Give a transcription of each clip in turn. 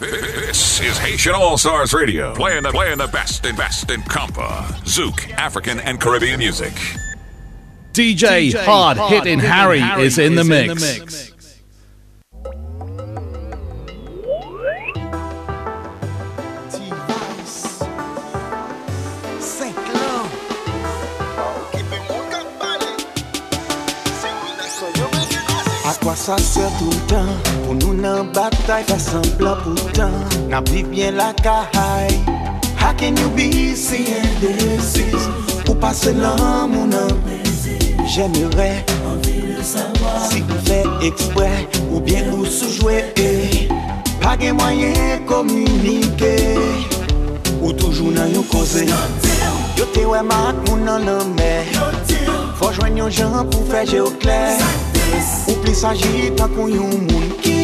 This is Haitian All Stars Radio, playing the playing the best and best in compa, zouk, African and Caribbean music. DJ, DJ Hard, Hard Hitting Harry, Harry is in, is the, mix. in the mix. quoi ça sert tout le temps Pou nou nan batay, fè semblan poutan Nan viv bien la kahay How can you be si indécis Ou pase lan moun an J'aimerais envie de savoir Si ou fè eksprè Ou bien ou soujouè Pa gen mwayen komunike Ou toujou nan yon koze Yo te wè mak moun nan nan mè. Fò jwen yon jan pou fè jè ou klè Ou plis agit akoun yon moun ki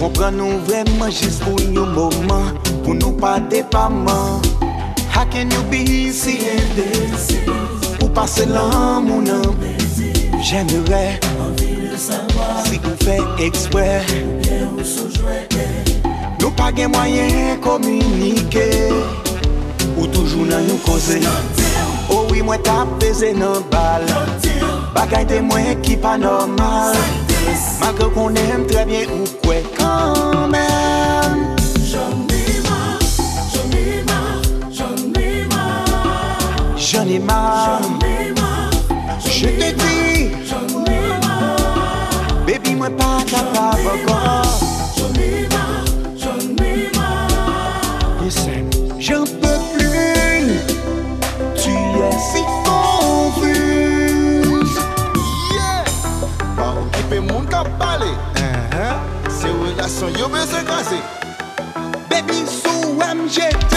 Kompran nou vreman jist pou yon mouman Pou nou pa depaman. How can you be si easy? Ou pase lan moun Jemere Si ou fe ekspre Nou pa gen mwayen komunike. Ou toujou nan yon koze. Ou oui mwen tap peze nan bal. Bagay de mwen ki pa normal. Malgré qu'on aime très bien ou quoi quand même. J'en ai marre, j'en ai marre, j'en ai marre. J'en ai marre, je te dis. J'en ai marre, baby moi pas capable encore. J'en ai marre ka pale. Uh-huh. Se ou yason yo bezon kase. Baby sou MG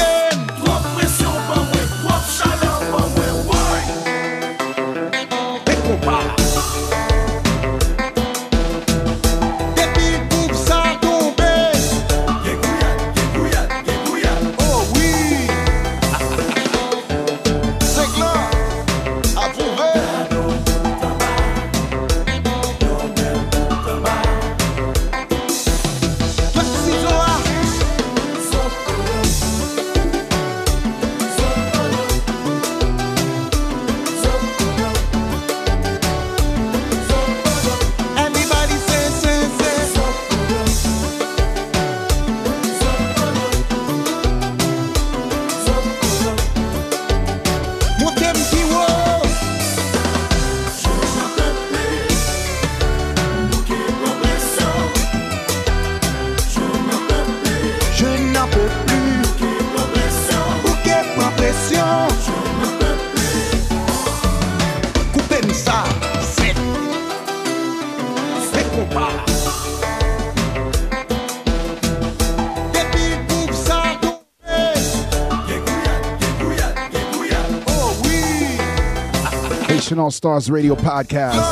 Haitian All Stars Radio Podcast.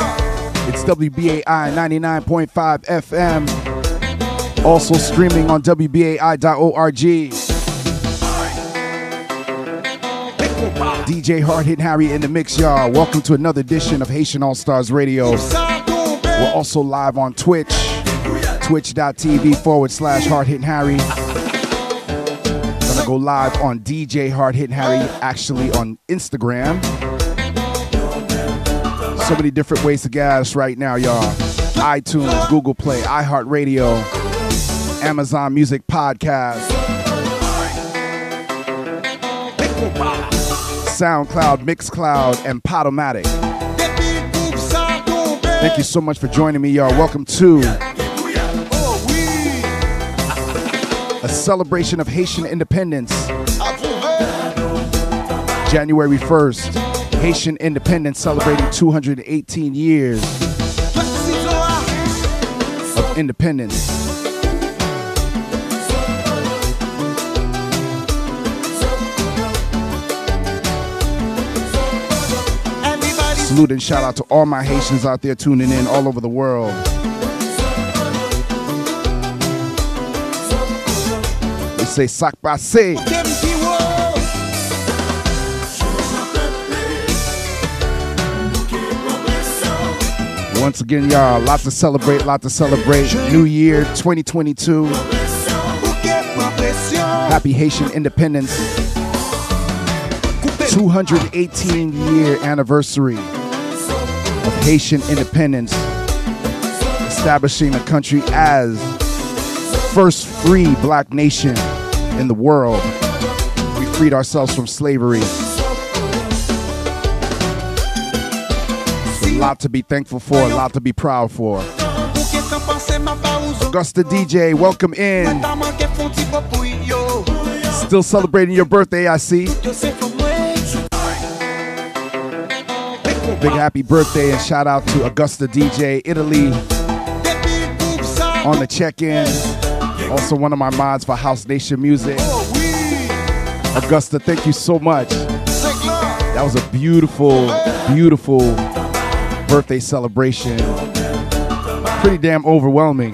It's WBAI 99.5 FM. Also streaming on WBAI.org. DJ Hard Hit Harry in the mix, y'all. Welcome to another edition of Haitian All Stars Radio. We're also live on Twitch, twitch.tv forward slash Hard Hit Harry. Gonna go live on DJ Hard Hit Harry, actually on Instagram. So many different ways to us right now, y'all. iTunes, Google Play, iHeartRadio, Amazon Music Podcast, SoundCloud, Mixcloud, and Podomatic. Thank you so much for joining me, y'all. Welcome to a celebration of Haitian independence. January 1st, Haitian independence celebrating 218 years of independence. Salute and shout out to all my Haitians out there tuning in all over the world. They say, Sak Passe. Once again, y'all, lot to celebrate, lot to celebrate. New Year 2022. Happy Haitian Independence. 218 year anniversary of Haitian independence, establishing the country as first free black nation in the world. We freed ourselves from slavery. Lot to be thankful for, a lot to be proud for. Augusta DJ, welcome in. Still celebrating your birthday, I see. Big happy birthday and shout out to Augusta DJ Italy on the check-in. Also one of my mods for House Nation Music. Augusta, thank you so much. That was a beautiful, beautiful birthday celebration. Pretty damn overwhelming.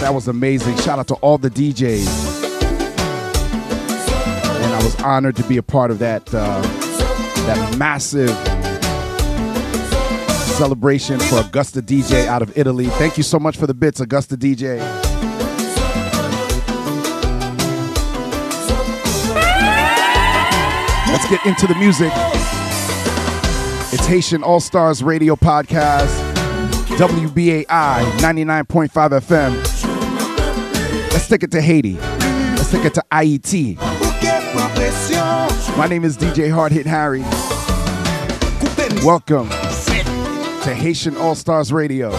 That was amazing. Shout out to all the DJs. And I was honored to be a part of that uh, that massive celebration for Augusta DJ out of Italy. Thank you so much for the bits, Augusta DJ. Let's get into the music. It's Haitian All Stars Radio Podcast, WBAI 99.5 FM. Let's take it to Haiti. Let's take it to IET. My name is DJ Hard Hit Harry. Welcome to Haitian All Stars Radio.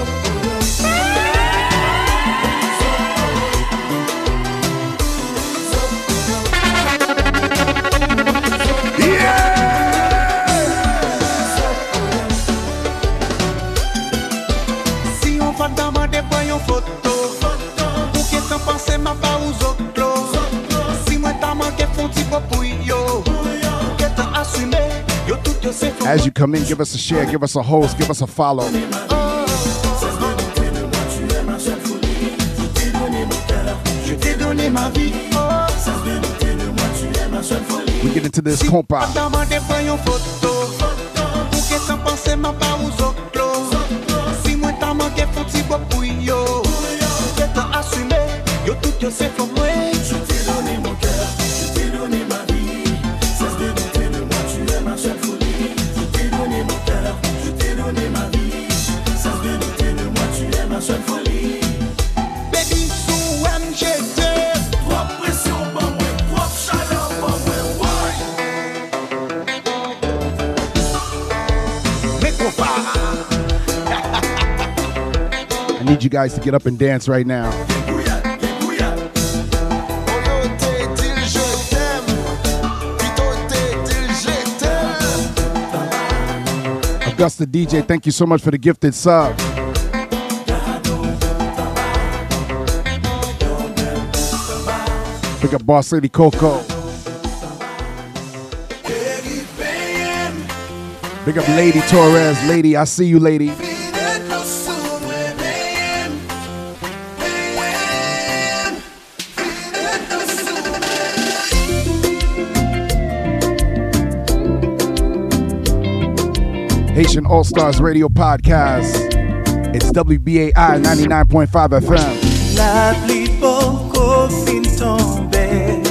As you come in, give us a share, give us a host, give us a follow. We get into this compa. Demander you guys to get up and dance right now. Augusta DJ, thank you so much for the gifted sub. Pick up Boss Lady Coco. Big up Lady Torres. Lady, I see you, lady. Haitian All Stars Radio Podcast. It's WBAI 99.5 FM. La pli poko fin tombe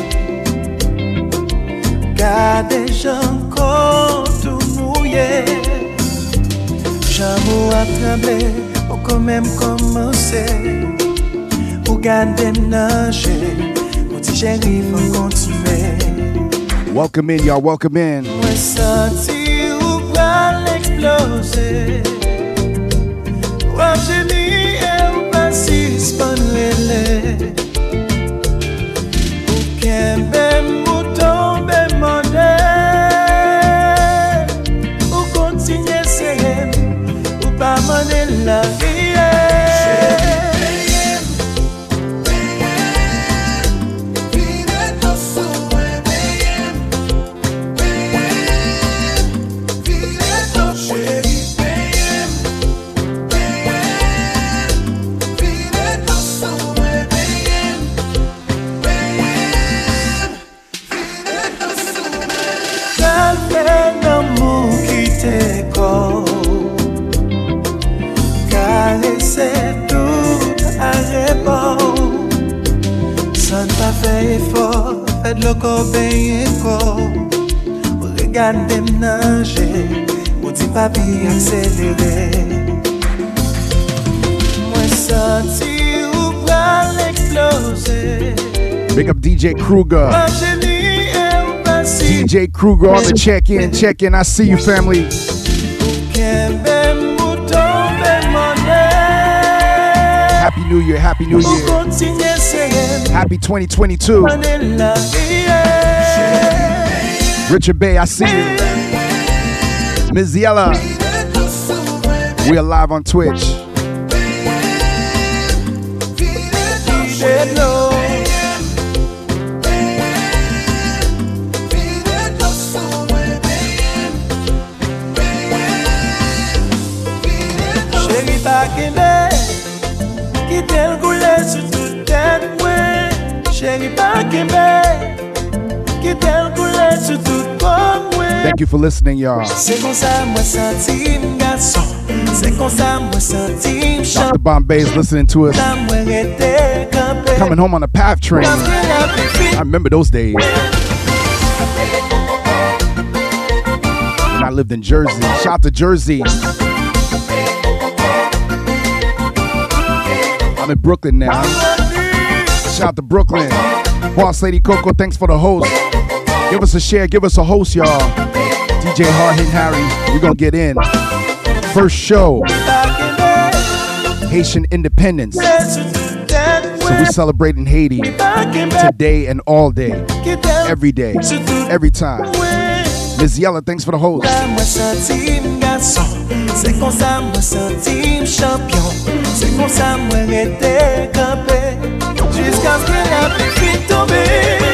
Gade jan kontou mouye Jamou ap tremble Ou kon mèm komanse Ou gade nage Mon ti chéri fò kontinue Welcome in, y'all. Welcome in. know say Wajeni e ou pasis pan lele Ou kembe mouton be mande Ou kontinye se hem Ou pa mande la vi fait effort, fait de l'eau payer corps. Regardez nager, ou dit papi. Moi senti ou pral exploser. Big up DJ Kruger. Ma chérie est ou passé. DJ Kruger on the check in. Check in. I see you, family. Happy New Year. Happy New Year. Happy 2022. Mané la vie. Richard Bay, I see you. Ms. Yella. We are live on Twitch. L'eau. Chéri pa kembe Kite l koule sou tout tèt mwen Chéri pa kembe Kite l koule sou tout kon mwen Thank you for listening, y'all. Se kon sa mwen santi m gason Se kon sa mwen santi m Dr. Bombay is listening to us. La mwen rete kampe Coming home on the PATH train. Kampe la pipi I remember those days. When I lived in Jersey. Shout out to Jersey. I'm in Brooklyn now. Shout out to Brooklyn. Boss Lady Coco, thanks for the host. Give us a share, give us a host, y'all. DJ Hard Hit Harry, we're gonna get in. First show, Haitian independence. So we celebrating Haiti today and all day, every day, every time. Ms. Yella, thanks for the host. Kon sa mwen ete kampe Jiska skè la pou fin tombe.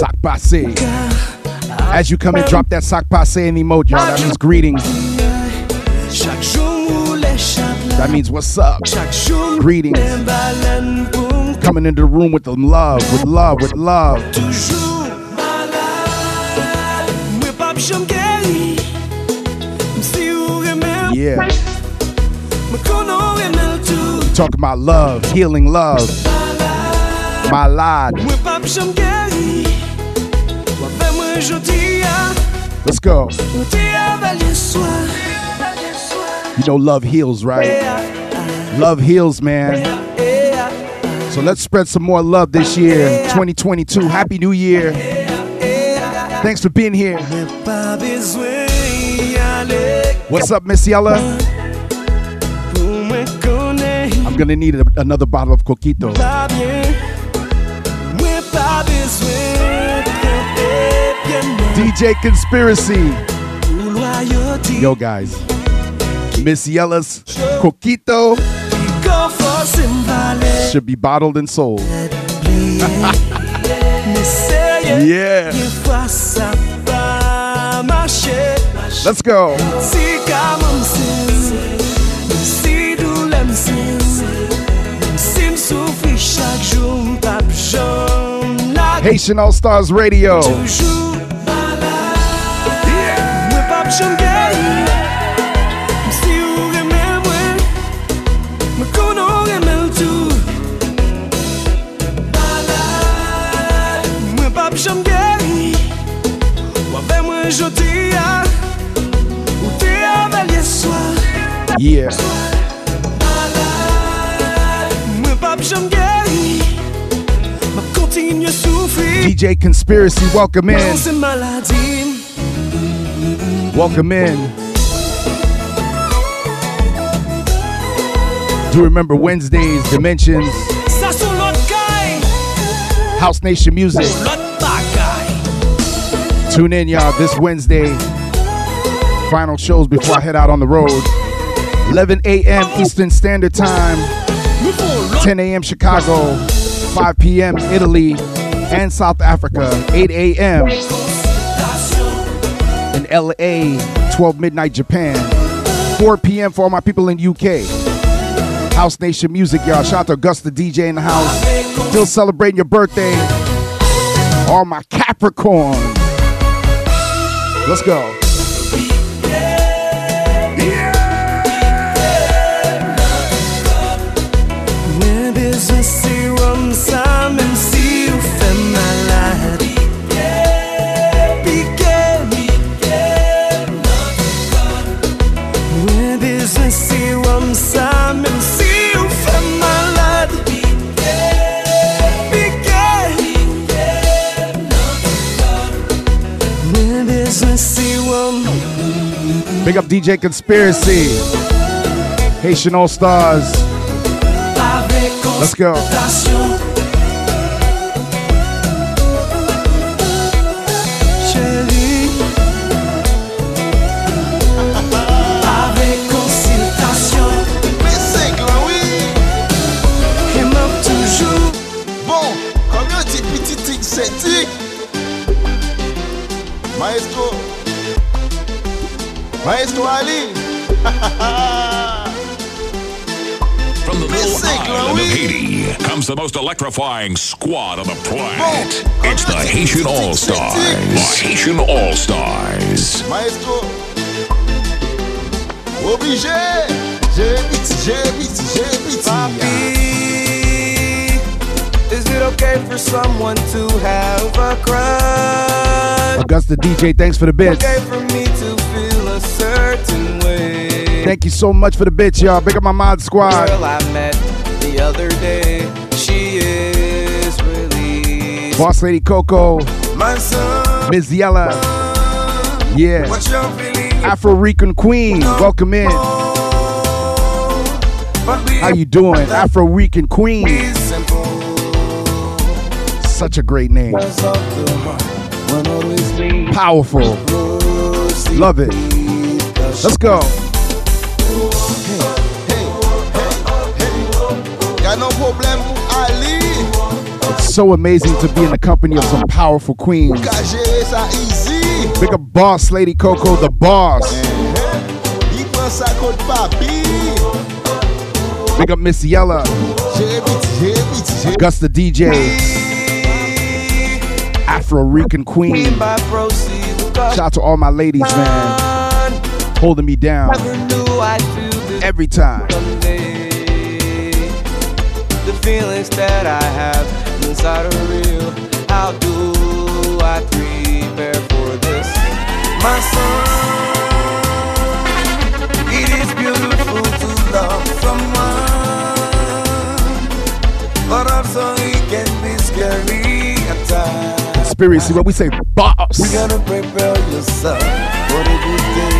Sock passe. As you come in, drop that sock passe in emoji, y'all. That means greetings. Chak jou le chak la That means what's up. Greetings. mwen balen pou Coming into the room with the love, with love, with love. toujou malade Mwen pap jom geri Msi ou remè Yeah. Mwen konon remè l'tou Talking about love, healing love. My lad. Mwen pap jom geri Wapè mwen jodi ya Let's go. Mwen te avalye swa You know love heals, right? Love heals, man. So let's spread some more love this year, 2022. Happy New Year. Thanks for being here. Mwen pa bezwen ale What's up, Miss Yella? Pou mwen kone I'm gonna need a- another bottle of coquito. DJ Conspiracy. Yo, guys. Miss Yella's coquito Kon fos m vale should be bottled and sold. Yeah. Gen fwa sa pa mache Let's go. Si kam msin Si doule msin Si m soufri chak jou m pap jom la Haitian All Stars Radio. DJ Conspiracy, welcome in. Welcome in. Do remember Wednesdays, Dimensions, ça sont l'autre caille, House Nation Music. Tune in, y'all, this Wednesday. Final shows before I head out on the road. 11 a.m. Eastern Standard Time, Nous faut l'autre 10 a.m. Chicago, 5 p.m. Italy and South Africa, 8 a.m. in LA, 12 midnight Japan, 4 p.m. for all my people in UK. House Nation Music, y'all. Shout out to Augusta DJ in the house. Still celebrating your birthday. All my Capricorn. Let's go. Big up DJ Conspiracy. Haitian All Stars. Let's go. Maestro Ali. From the little Missing, island of Haiti comes the most electrifying squad on the planet. Bon, It's the comme yo dit Haitian All Stars. The Haitian All Stars. Maestro. Obligé. J'ai petit, j'ai petit. Papi, is it okay for someone to have a crush? Augusta DJ, thanks for the bits. Okay for me Thank you so much for the bits, y'all. Big up my mod squad. girl I met the other day. She is really Boss Lady Coco, my son. Ms. Yella. Yeah. What you're feeling? Afro Rican Queen, welcome in. How you doing? Afro Rican Queen. Such a great name. Cause of the heart won't always lead. Powerful. Love it. Let's go. Y'a no problème pour Ali. It's so amazing to be in the company of some powerful queens. Qu'a géré ça easy. Big up Boss Lady Coco, the boss. Il prend sa côte papi. Big up Miss Yella, J'ai petit, j'ai petit, j'ai Augusta DJ, Afro Rican Queen. By proceed because Shout out to all my ladies, man, holding me down never knew I'd feel this every time. The feelings that I have inside are real. How do I prepare for this? My son, it is beautiful to love someone, but also it can be scary at times. Conspiracy, what we say, boss. You gotta prepare yourself for the good days in front.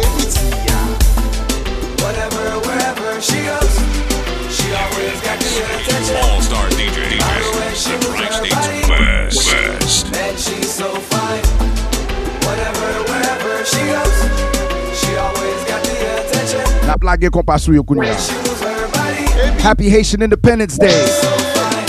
always got the attention. All Star DJ. DJ. The Tri-State's best. Best. Man, she's so fine. Whatever, wherever she goes, she always got the attention. Na plage kompasou yo kunya. She moves Happy Haitian Independence Day. so fine.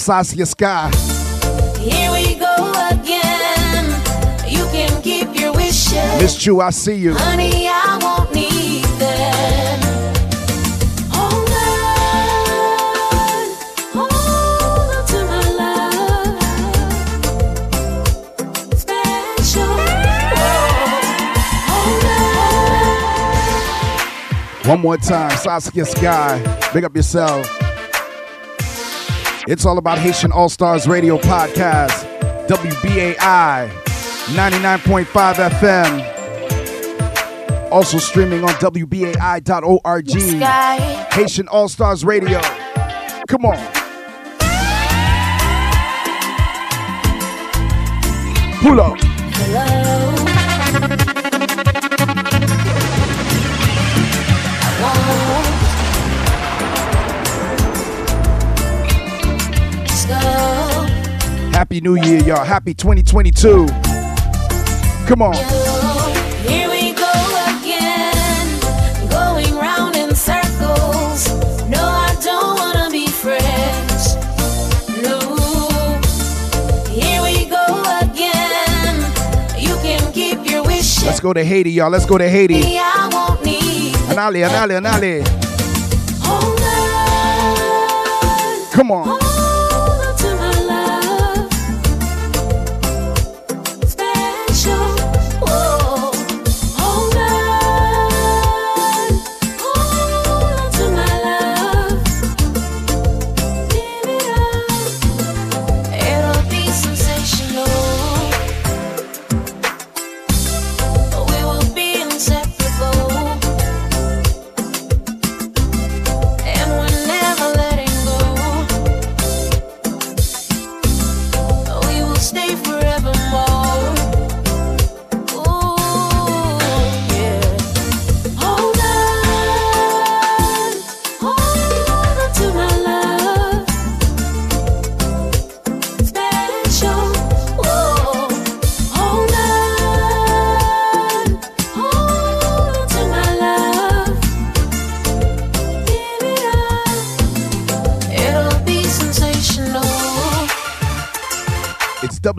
Saskia Sky. Here we go again. You can keep your wishes. Miss Chu, I see you. Honey, I won't need them. Hold on, hold on to my love. Special. Hold on. One more time, Saskia Sky. Big up yourself. It's all about Haitian All Stars Radio Podcast, WBAI 99.5 FM. Also streaming on WBAI.org. Haitian All Stars Radio. Come on. Pull up. Happy New Year, y'all. Happy 2022. Come on. Here we go again, going round in circles. No, I don't wanna be friends. No. Here we go again. You can keep your wishes. Let's go to Haiti, y'all. Let's go to Haiti. I won't need. Anali, Anali, Anali. Come on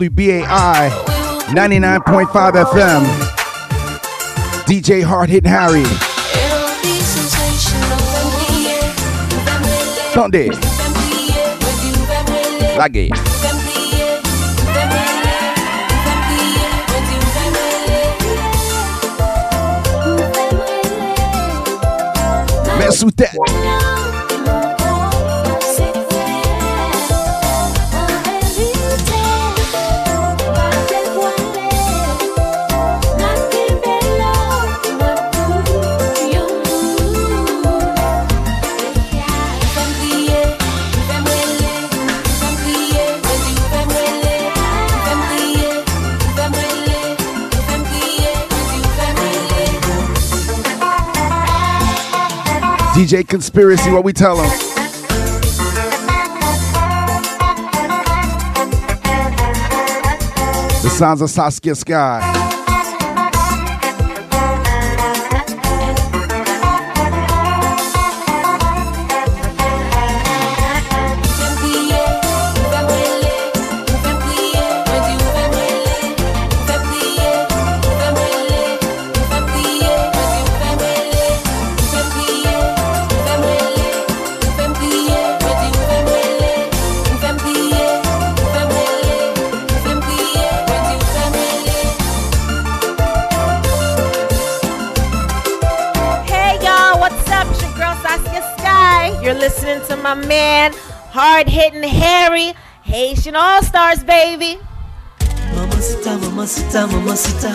WBAI 99.5 FM. DJ Hard Hitting Harry. It'll be sensational. Sunday. Laggy. Mess DJ Conspiracy, what we tell him. The sounds of Saskia Sky. My man, hard hitting Harry, Haitian All Stars, baby. Mamacita, mamacita, mamacita,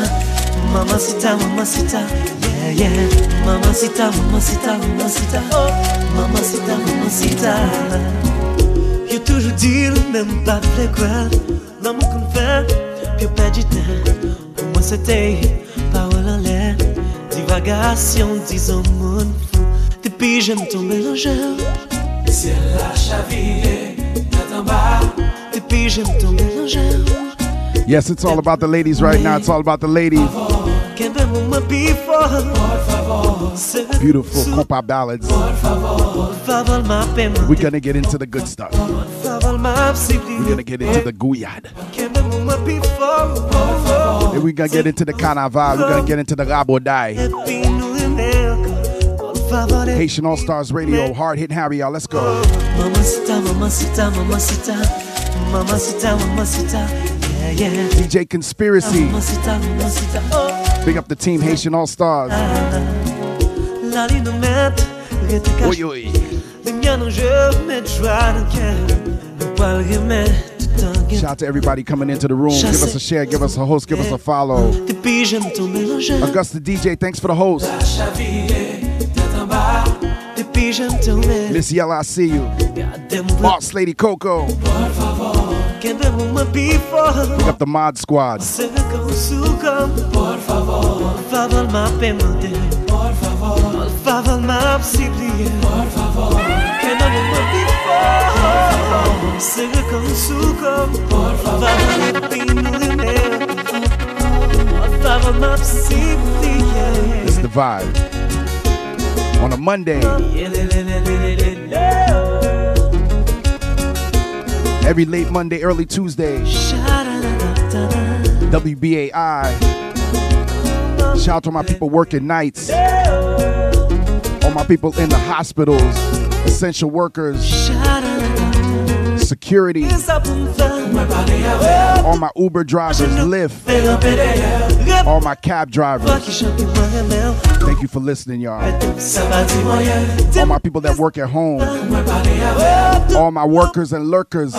mamacita, mamacita, yeah, yeah. Mamacita, mamacita, mamacita, mamacita, mamacita. Yo toujou di l mèm pa vle kwa, l'amour kon fè, pi yo pè di ten. Pou mwen se te, parole en l'air, divagation, disons moun fou. Depi j'aime mélangeur. C'est la chaville, tête en bas. Depi j'aime ton mélangeur. Yes, it's all about the ladies right now. It's all about the ladies. Kembe mou mwen pi fort. Beautiful compa ballads. We're gonna get into the good stuff. We're gonna get into the gouyad. Kembe mou pi fort Por favor Then we're gonna get into the carnaval. We're gonna get into the rabodai. Haitian All Stars Radio, hard hitting Harry, y'all. Let's go. Mamacita, mamacita, mamacita Mamacita, mamacita Yeah, yeah DJ Conspiracy. Mamacita, mamacita Oh Big up the team, Haitian All Stars. Ah, ah. La li nou met Rete kache Oi, oi. Lumière nou jeu Met joie nou kèr Nou pal remet Tout an gen Shout out to everybody coming into the room. Give us a share, give us a host, give us a follow. Augusta DJ, thanks for the host. Depi jem tou mè Miss Yella, I see you. Boss Lady Coco. Kembe mou mè pi fort Big up the mod squad. Se ve kom sou kom Por favor Por favor. Por favor Por favor m'apsibliye Por favor. Kembe mou mè pi fort Se ve kom sou kom Por favor Pi nou remè Por favor m'apsibliye It's the vibe. On a Monday, every late Monday, early Tuesday, WBAI. Shout out to my people working nights. All my people in the hospitals, essential workers, security, all my Uber drivers, Lyft, all my cab drivers. Thank you for listening, y'all. All my people that work at home, all my workers and lurkers.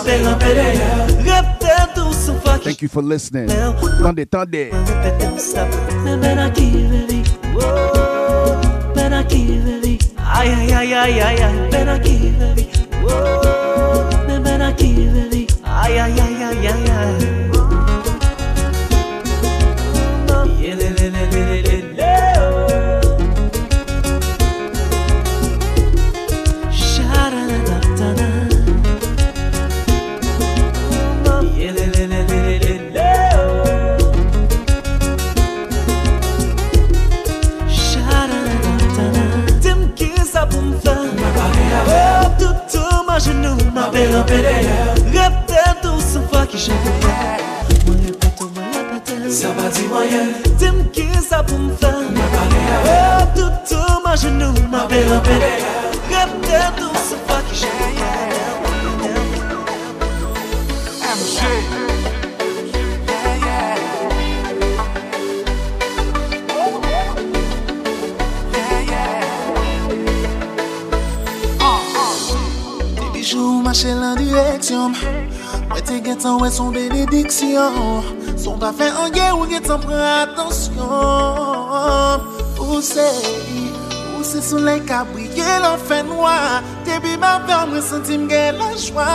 Thank you for listening. Tunde, tunde. Repete ou se fwa ki jante fwa Mwen repete ou mwen repete Sa pa di mwen Dim ki sa pou m fwa Mwen pale ya. Toutou ma jenou ma bel. Repete ou mache lan direksyon Mwen te gen tan wè son benediksyon Son pa fè an gen ou getan pren atensyon Pousse, pousse souley ka brye lan fè noa Debi ma vè mwen senti gen la jwa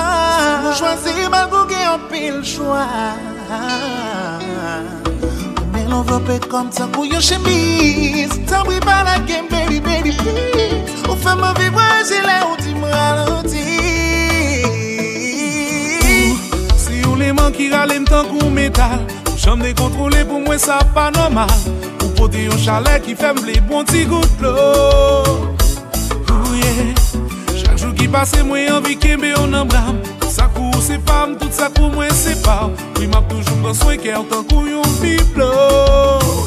Mwen chwazi mal go gen an pil jwa Mwen l'envelope kom tan kou yon chemise. Tan bri pa la gen baby baby please. Ou fè mwen vivwa jile ou di mwen aloti an ki rale m tan kou metal Ou chanm de kontrole pou mwen sa pa normal. Ou pote yon chalet ki fem ble bon ti gout lo Ouye, chak jou ki pase mwen anvi kembe yon nan bram Sa kou se pam, tout sa kou mwen se pa Ou imap toujou mwen swen kè ou tan kou yon biblo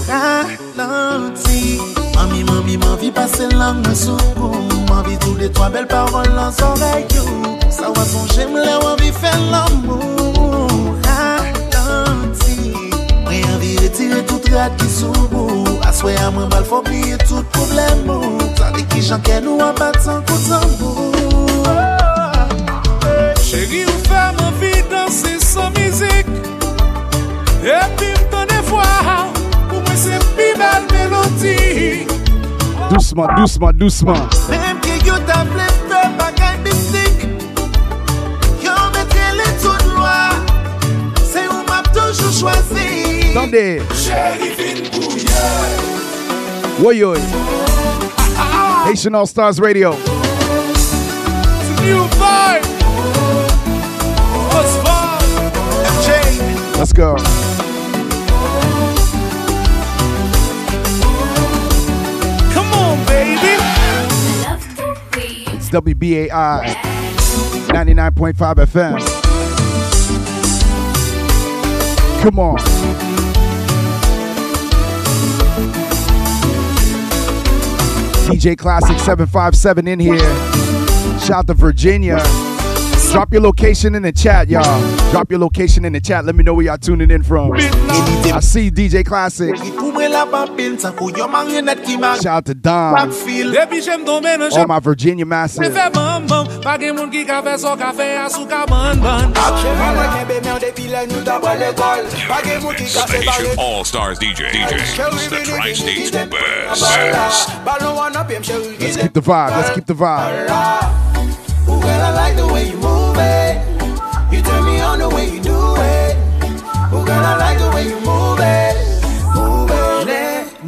Ralanti, mami mami mami pase lan nan soukou Mami tou de twa bel parol lan zorayou Sa wazon jem le wavi fe l'amou pirate ki soubou Aswe a mwen bal fò pliye tout problem mou. Tande ki jankè nou apat san koutan mou Chéri ou fè mwen vi dansè san mizik Epi m tonè fwa Pou mwen se pi bel melodi Douceman, douceman, douceman Mèm ki yo tablè fè bagay mistik Yo mètre lè tout lwa Se ou map toujou chwazi Tunde. Chéri fin bouillé Oi, oi. Haitian All Stars Radio. New vibe What's fun? MJ Let's go. Come on baby It's WBAI 99.5 FM. Come on. DJ Classic 757 in here. Shout out to Virginia. Drop your location in the chat, y'all. Drop your location in the chat. Let me know where y'all tuning in from. I see DJ Classic. Shout out to Don. Depi jem tombe nan All my Virginia massive. Me fe bam bam Pa gen moun ki ka fe so ka fe a sou ka ban ban Station All Stars DJ. DJs, the Tri States best. Let's keep the vibe. Let's keep the vibe. Ooh, girl, I like the way you move it. You turn me on the way you do it. Ooh, girl, I like the way you move it.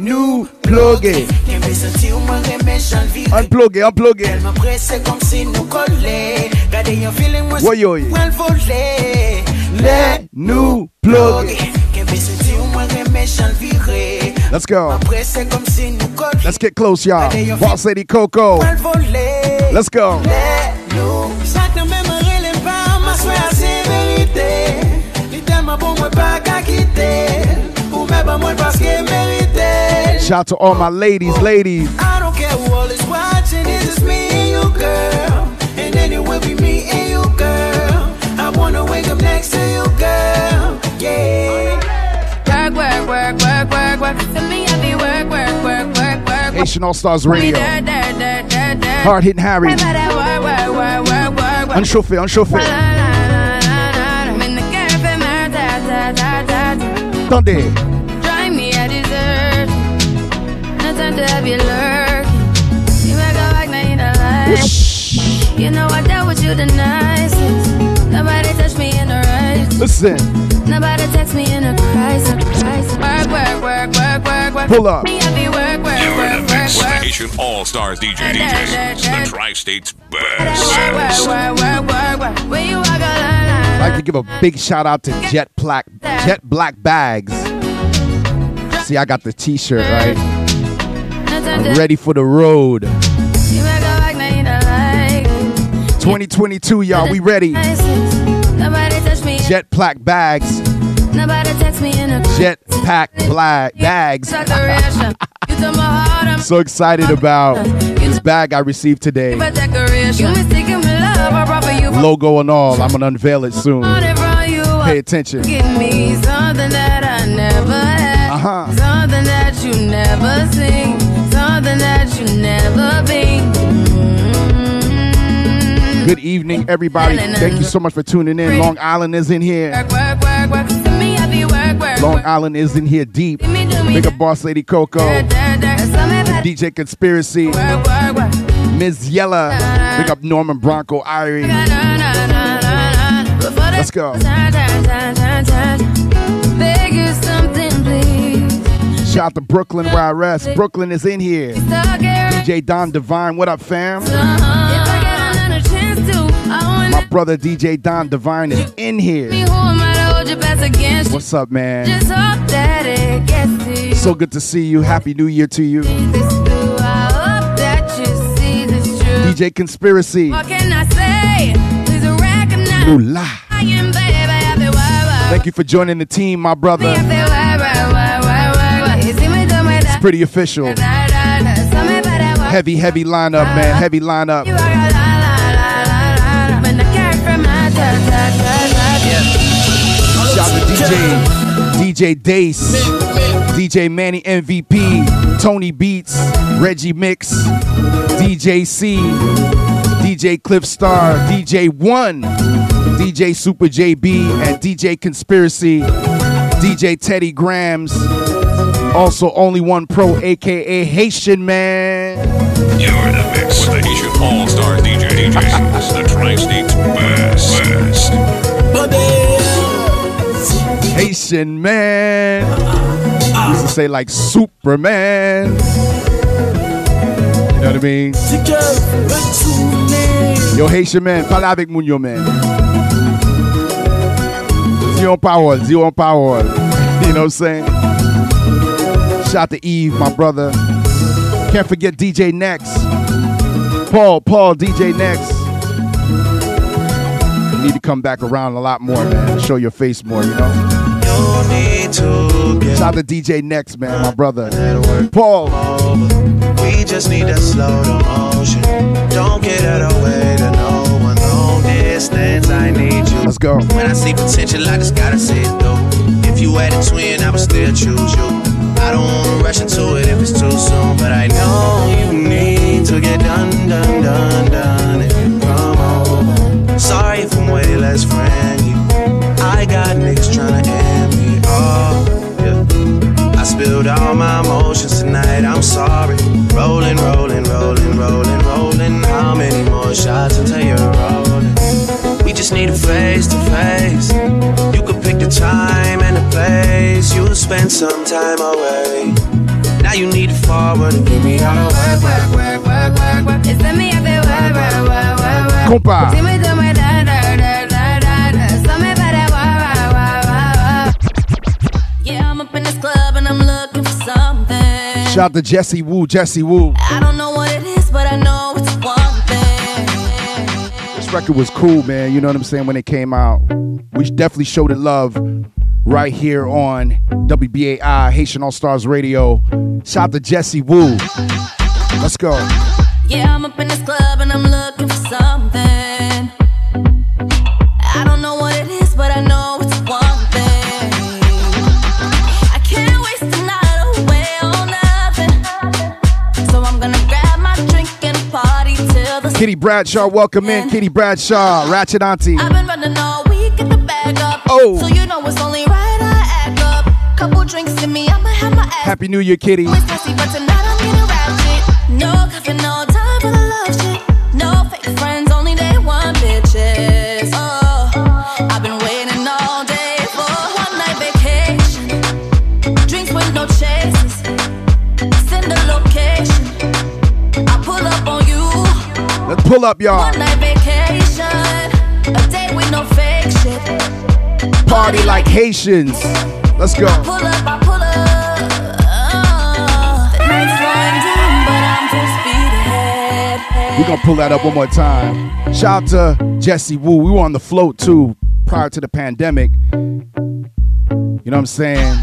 Move it. Let New plug it. Kembe senti ou mwen reme chan vire Unplug it, unplug it. Mwen prese kom si nou kole Gade yon feeling mwen Woy, woy. mwen vole Let New plug it. Kembe senti ou mwen reme chan vire Let's go. Mwen prese kom si nou kole Let's get close, y'all. Boss Lady Coco. Mwen vole Let's go. Let nou Sak nan men mwen rele pa Mwen swe a se verite Li telman bon mwen pa ka kite Ou mwen ba mwen paske merite Shout out to all my ladies, ladies. I don't care who all is watching, it's just me and you, girl. And then it will be me and you, girl. I wanna wake up next to you, girl. Yeah. Work, work, work, work, work, work. To me, I be work, work, work, work, work. Haitian All Stars Radio. Hard hitting Harry. Remember that work, No time to have you lurking. You make a back, now you don't like. You know I dealt with you the nicest. Nobody touched me in the right. Listen. Nobody text me in a crisis. crisis. Work, work, work, work, work, work. Pull up. Me, I be work, work, work, work, work. Station All Stars DJ. DJs, the Tri States best. Work, work, work, work, work. When you walk a line, line, I'd like to give a big shout out to Jet Black Jet Black Bags. See, I got the t-shirt, right? Ready for the road. You make a back, now you don't like. 2022, y'all, we ready. Nobody touch me. Jet Black Bags. Nobody text me Jet Pack Black Bags. decoration. You took my heart, I'm So excited about this bag I received today. a decoration. You mistaken for love, I brought for you. Logo and all. I'm gonna unveil it soon. Want it from you. Pay attention. Give me something that I never had. Something that you never seen. Something that you never been. Mm-hmm. Good evening, everybody. Thank you so much for tuning in. Long Island is in here. Long. Island is in here deep. Do me, do me. Big up Boss Lady Coco, DJ Conspiracy. Ms. Yella. Big up Norman Bronco, Irie. Let's go. Shout out to Brooklyn where I rest. Brooklyn is in here. DJ Don Divine, what up, fam? My brother DJ Don Divine is in here. What's up, man? So good to see you. Happy New Year to you. DJ Conspiracy. Why, Thank you for joining the team, my brother. That official. Heavy, heavy lineup, man. Heavy lineup. Shout out to DJ, DJ Dace, DJ Manny MVP, Tony Beats, Reggie Mix, DJ C, DJ Cliff Star, DJ One, DJ Super JB, and DJ Conspiracy, DJ Teddy Grams. Also, only one pro, aka Haitian man. You're in the mix with the Haitian All Stars DJ. DJs, the Tri States best. best. Haitian man. Used to say like Superman. You know what I mean? Yo, Haitian man, parle avec moun yo man. En parole, en parole. You know what I'm saying? Shout to Eve, my brother. Can't forget DJ Next. Paul, Paul, DJ next. You need to come back around a lot more, man. Show your face more, you know? You Shout out to DJ next, man, my brother. Paul. We just need to slow the motion. Don't get out of way to no one. Long distance, I need you. Let's go. When I see potential, I just gotta see it through. If you had a twin, I would still choose you. I don't wanna rush into it if it's too soon, but I know you need to get done, done, done, done. If you come over, sorry if I'm way less friendly. I got niggas tryna end me off. Yeah. I spilled all my emotions tonight. I'm sorry. Rolling, rolling, rolling, rolling, rolling. How many more shots until you're rolling? We just need a face to face. You could pick the time spend some time away. Now you need to forward and give me all the work, work, work, work, work, work. It's the me hace work, work, work, work, work. Compa. Si me toma da, da, da, da, da, da. So me better work, work, work, work, work. Yeah, I'm up in this club and I'm looking for something. Shout out to Jesse Woo, Jesse Woo. I don't know what it is, but I know it's one thing. This record was cool, man. You know what I'm saying? When it came out, we definitely showed it love right here on WBAI Haitian All Stars Radio. Shout out to Jesse Woo. Let's go. Yeah, I'm up in this club and I'm looking for something. I don't know what it is, but I know it's one thing. I can't waste the night away on nothing. So I'm gonna grab my drink and party till the Kitty Bradshaw, welcome in. Kitty Bradshaw, Ratchet Auntie. Oh. So you know it's only right I act up. Couple drinks in me, I'ma have my ass. Happy New Year, Kitty. It's messy, but tonight I'm getting ratchet. No coffee, no time for the love shit. No fake friends, only day one bitches. Oh, I've been waiting all day for one night vacation. Drinks with no chases. Send the location. I pull up on you. Let's pull up, y'all. One night vacation. A day with no shit. Party like Haitians. Let's go. Pull up, I pull up. The night's slowing down, but I'm full speed ahead. We're gonna pull that up one more time. Shout out to Jesse Woo. We were on the float too prior to the pandemic. You know what I'm saying?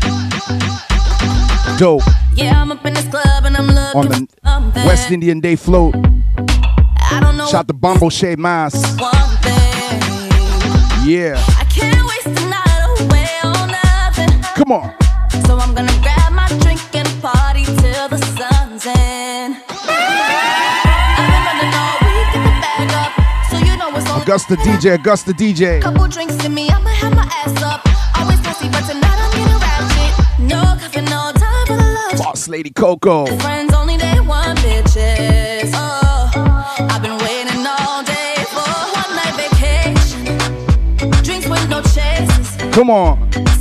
Dope. Yeah, I'm up in this club and I'm looking On the something. West Indian Day float. I don't know Shout out to Bombo Shea Mas. one. Yeah. Come on. So I'm gonna grab my drink and party till the sun's in. I've been running all week, get the bag up. So you know it's only Augusta DJ, Augusta DJ. Couple drinks in me, I'ma have my ass up. Always messy, but tonight I'm. No coffee, no time for the love. Boss Lady Coco. Friends only day one bitches. Oh, I've been waiting all day for one night vacation. Drinks with no. Come on.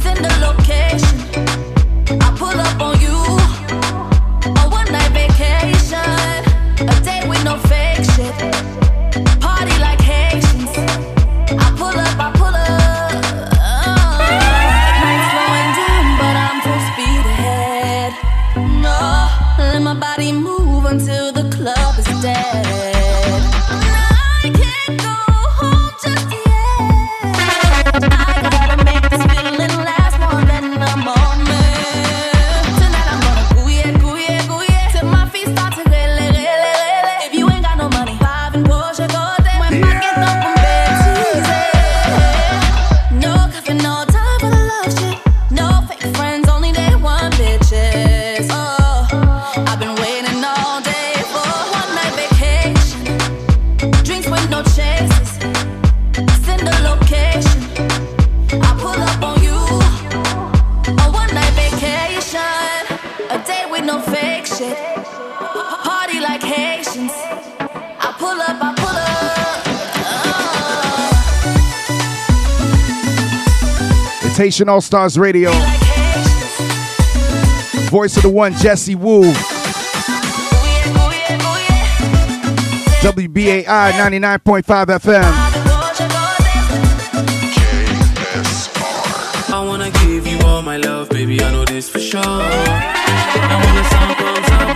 Haitian All Stars Radio. Voice of the one, Jesse yeah. WBAI 99.5 FM. I wanna give you all my love, baby. I know this for sure. In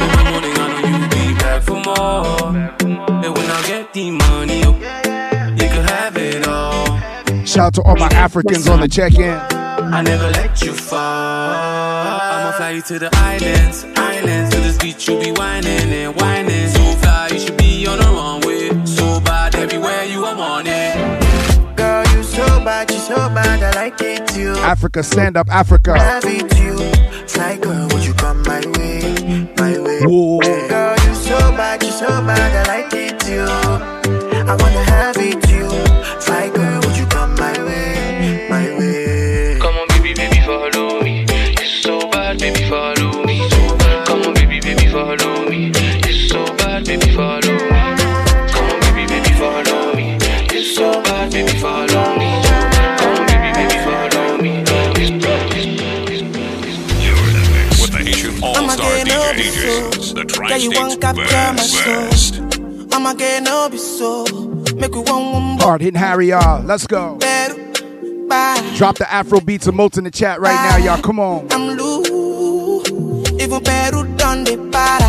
the morning, I know you'll be back for more. And when want the money, oh. Out to all my Africans on the check-in. I never let you fall. I'ma fly you to the islands, islands. To this beach, you be whining and whining. So fly, you should be on the runway. So bad, everywhere you are wanted. Girl, you so bad, you so bad, I like it you. Africa, stand up, Africa. Have you. Fly girl, would you come my way, my way? Whoa. Girl, you so bad, you so bad, I like it you. I wanna have DJs, the Girl, you want Tri-State's capture my best. soul. I'ma get no be so. Make we one one Hard hitting Harry, y'all. Let's go. bye. Drop the Afro beats emotes in the chat right now, y'all. Come on. I'm loose. Even Peru done the para.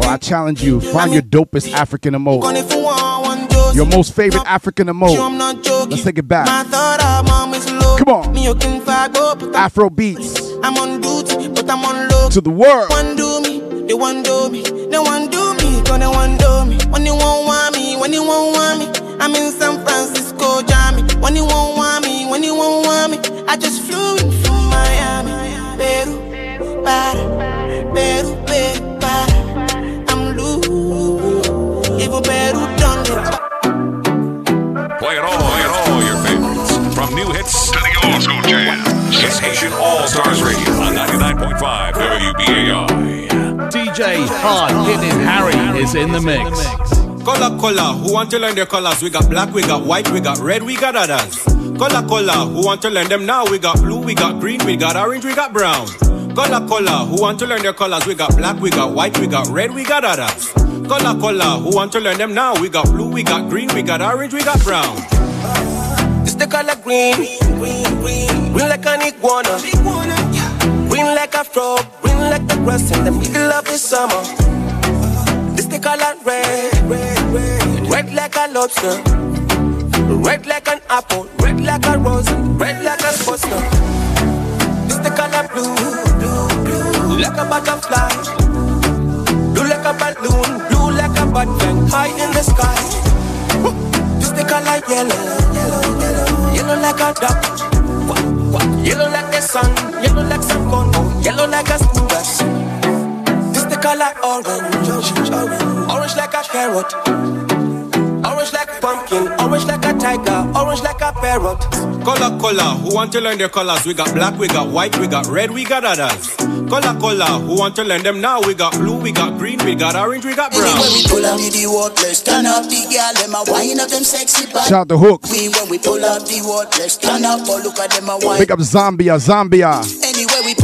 Oh, I challenge you. Find your dopest African gonna emote. if you want one dose. Your most favorite African You, I'm emote. not joking. Let's take it back. My thought of mom is low. Come on. Me you can fag up, but I'm, Afro beats I'm on duty, but I'm on low. to the world. They one do me, they one do me, gonna one do me. When you won't want me, when you won't want me, I'm in San Francisco, Jammy. When you won't want me, when you won't want me, I just flew in from Miami, Peru, para, Peru, para. I'm loose, even Peru done it. Play it all, play it all, your favorites. From new hits to the old school jam. It's Haitian All Stars Radio on 99.5 WBAI. DJ Hard Hitting Harry is in the mix. Color, color, who want to learn their colors? We got black, we got white, we got red, we got others. Color, color, who want to learn them now? We got blue, we got green, we got orange, we got brown. Color, color, who want to learn their colors? We got black, we got white, we got red, we got others. Color, color, who want to learn them now? We got blue, we got green, we got orange, we got brown. It's the color green, green, green, green like an iguana, green like a frog, green like the grass in the middle of the summer. It's the color red, red, red, red like a lobster, red like an apple, red like a rose, red like a sponsor. It's the color blue, blue, blue, like a butterfly, blue like a balloon, blue like a button high in the sky. It's the color yellow, yellow, yellow, yellow like a duck. Yellow like the sun, yellow like some yellow like a grass. It's the color orange, orange like a carrot, orange like a pumpkin, orange like a tiger, orange like a parrot. Color, color, who want to learn their colors? We got black, we got white, we got red, we got others. Color, color, who want to learn them now? We got blue, we got green, we got orange, we got brown. When we pull up the worthless, turn up the girl, them a wine up them sexy body. Shout out to Hooks. We when we pull up the worthless, turn up, oh look at them a wine. Pick up Zambia, Zambia.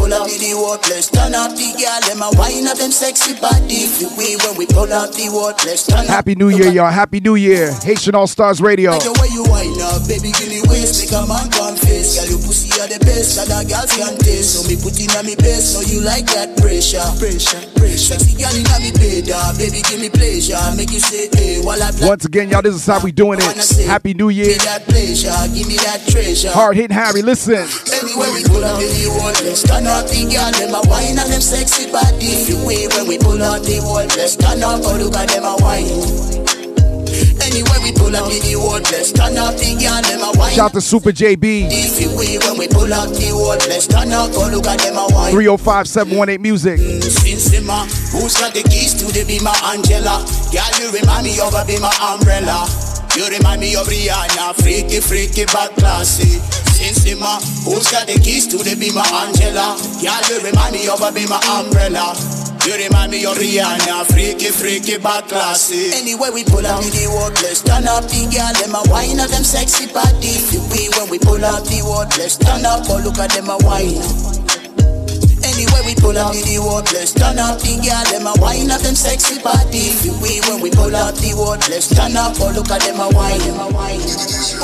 Anyway we pull up to the worthless, turn up the girl, them a wine up them sexy body. We when we pull up the worthless, turn up. Happy New Year, y'all. Happy New Year. Haitian All Stars Radio. Like the way you wine up, baby, give me waist, make a man confess. Girl, you pussy are the best, that a girl can taste. So me put in on me best, so you like that pressure, pressure, pressure. Sexy girl in me bed, ah, baby, give me pleasure, make you say, hey, while I Once again, y'all, this is how we doing it. Happy New Year. Give me that pleasure, give me that treasure. Hard hitting Harry, listen. Anywhere we pull up in the wall, turn up the girl, them a wine and them sexy body. If you wave when we pull up the wall, let's turn up, oh look at them a wine. Anywhere we pull the wall, let's turn up the girl, them a wine. Shout to Super JB. If you wave when we pull up the wall, let's turn up, oh look at them a wine. 305 718 Music. Sinsima, who's got the keys to the Bima Angela? Girl, you remind me of a Bima umbrella. You remind me of Rihanna, freaky, freaky, bad classy. Sinsima, uh, who's got the keys to the Bima Angela? Yeah, you remind me of a Bima umbrella. You remind me of Rihanna, freaky, freaky, bad classy. Anyway, we pull out the word, let's turn up the girl, them a wine of them sexy body. We when we pull out the word, let's turn up, oh look at them a wine. Anyway, we pull out the word, let's turn up the girl, them a wine of them sexy body. We when we pull out the word, let's turn up, oh look at them a wine, them a wine.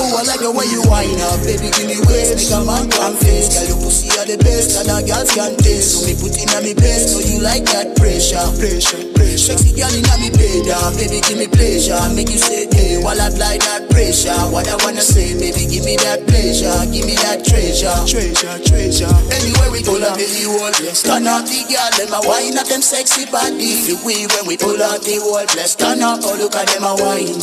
Oh, I like the way you wine up, baby, give me waist, make a man confess. Girl, your pussy are the best, and a girls can taste. So me put in on me best, so you like that pressure, pressure. pressure. Sexy girl inna me bed, ah, baby give me pleasure. Make you say, hey, while I apply that pressure. What I wanna say, baby give me that pleasure, give me that treasure. Treasure, treasure. Anywhere we pull up in the wall, turn up the girl, them a wine up them sexy body. The way when we pull out the wall, bless turn up, oh look at them a wine.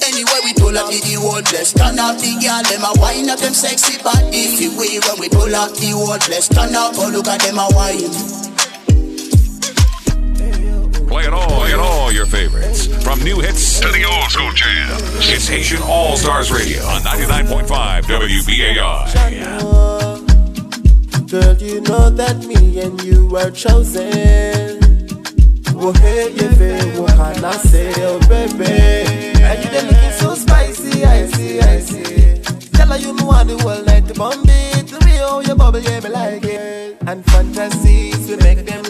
Anywhere we pull up the the wall, bless turn up the girl, them a wine up them sexy body. The way when we pull up the wall, bless turn up, oh look at them a wine. Playing all, playing all your favorites. From new hits to the old school jams. It's Haitian All Stars Radio on 99.5 WBAI. Girl, you know that me and you were chosen. Oh, hey, yeah, baby, what can I say, oh, baby? And you them looking so spicy, I see, I see. Tell her you know I the whole night to bomb it. Oh, your bubble, yeah, me like it. And fantasies, we make them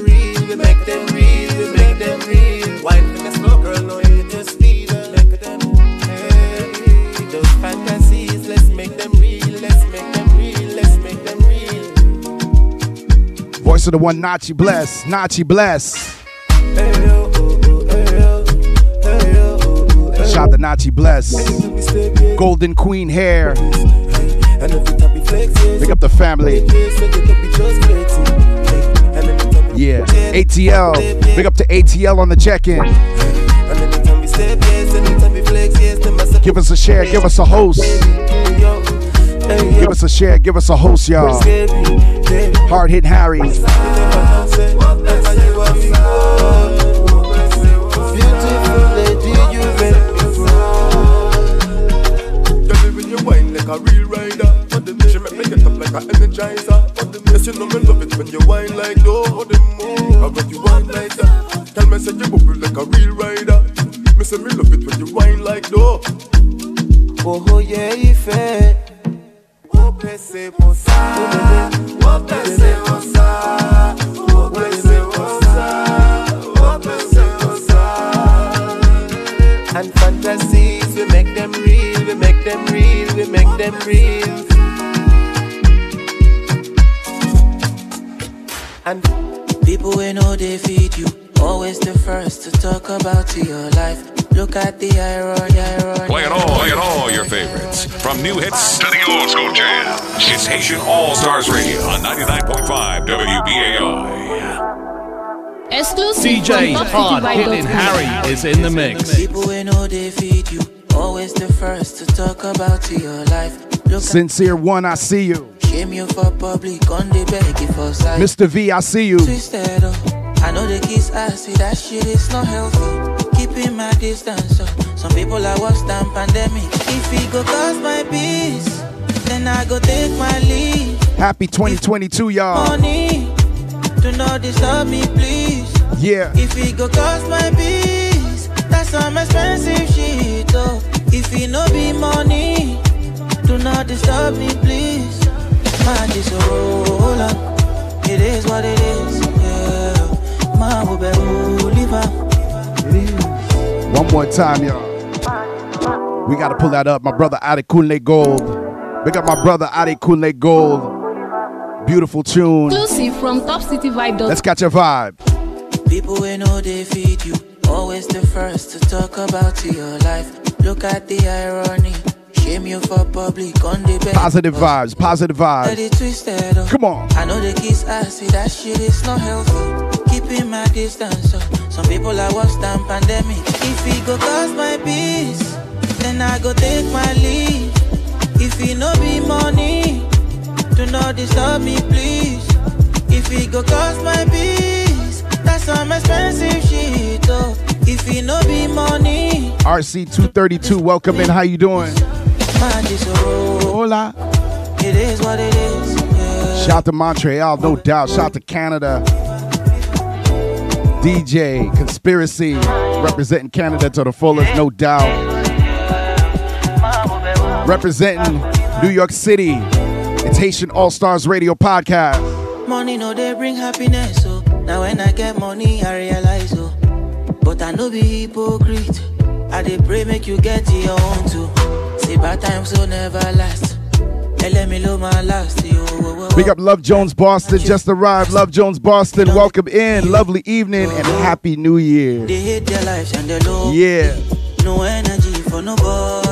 of the one, Nachi Bless. Nachi Bless. Shout to Nachi Bless. Golden Queen hair. Pick up the family. Yeah. ATL. Big up to ATL on the check in. Give us a share. Give us a host. Give us a share. Give us a host, y'all. Hard hit Harry. Tell me when you whine like a real rider. She make me get up like an energizer. Yes, you know me love it when you whine like though. And when you whine like that, tell me say you bubble like a real rider. Me say me love it when you whine like though. Oh, oh yeah, ife. Oh pensemos Oh pensemos Oh pensemos Oh pensemos And fantasies, we make them real, we make them real, we make them real. And people we know they feed you. Always the first to talk about your life. Look at the irony, irony. Playing all, playing all your favorites. From new hits to the old school jams. It's Haitian All Stars Radio on 99.5 WBAI. Exclusive DJ Hard Hitting Harry is in the mix. People we know they feed you. Always the first to talk about your life. Look Sincere one, I see you. Shame you for public on the beg you for sight. Mr. V, I see you. Twisted up. I know the kiss I see that shit is not healthy. Keeping my distance up. Some people are worse than pandemic. If it go cause my peace, then I go take my leave. Happy 2022, y'all. Money, do not disturb me, please. Yeah. If it go cost my peace, that's some expensive shit. Oh, if it no be money, do not disturb me, please. Man, this a roll on. It is what it is. Yeah, man, we on. One more time, y'all. We got to pull that up. My brother Adekunle Gold. Big up my brother Adekunle Gold. Beautiful tune. Exclusive from TopCityVibe.com. Let's catch a vibe. People we know they feed you. Always the first to talk about your life. Look at the irony. Shame you for public on the bed. Positive vibes, positive Let vibes. it twisted up. Come on. I know the kiss I see that shit is not healthy. Keeping my distance up. Some people are worse than pandemic. If it go cause my peace, then I go take my leave. If it no be money, do not disturb me, please. If it go cost my peace, that's some expensive shit. Oh, if it no be money, RC232, welcome in. How you doing? Hola. It is what it is. Yeah. Shout to Montreal, no doubt. Shout to Canada. DJ Conspiracy representing Canada to the fullest, no doubt. Representing New York City. It's Haitian All Stars Radio Podcast. Money no they bring happiness, oh. Now when I get money, I realize, oh. But I no be hypocrite. I dey pray make you get your own too. See bad times will never last. Hey, let me low my last, yo. Big up Love Jones Boston, just arrived. Love Jones Boston, welcome in. Lovely evening and happy new year. They hate their lives and they low. Yeah. No energy for nobody.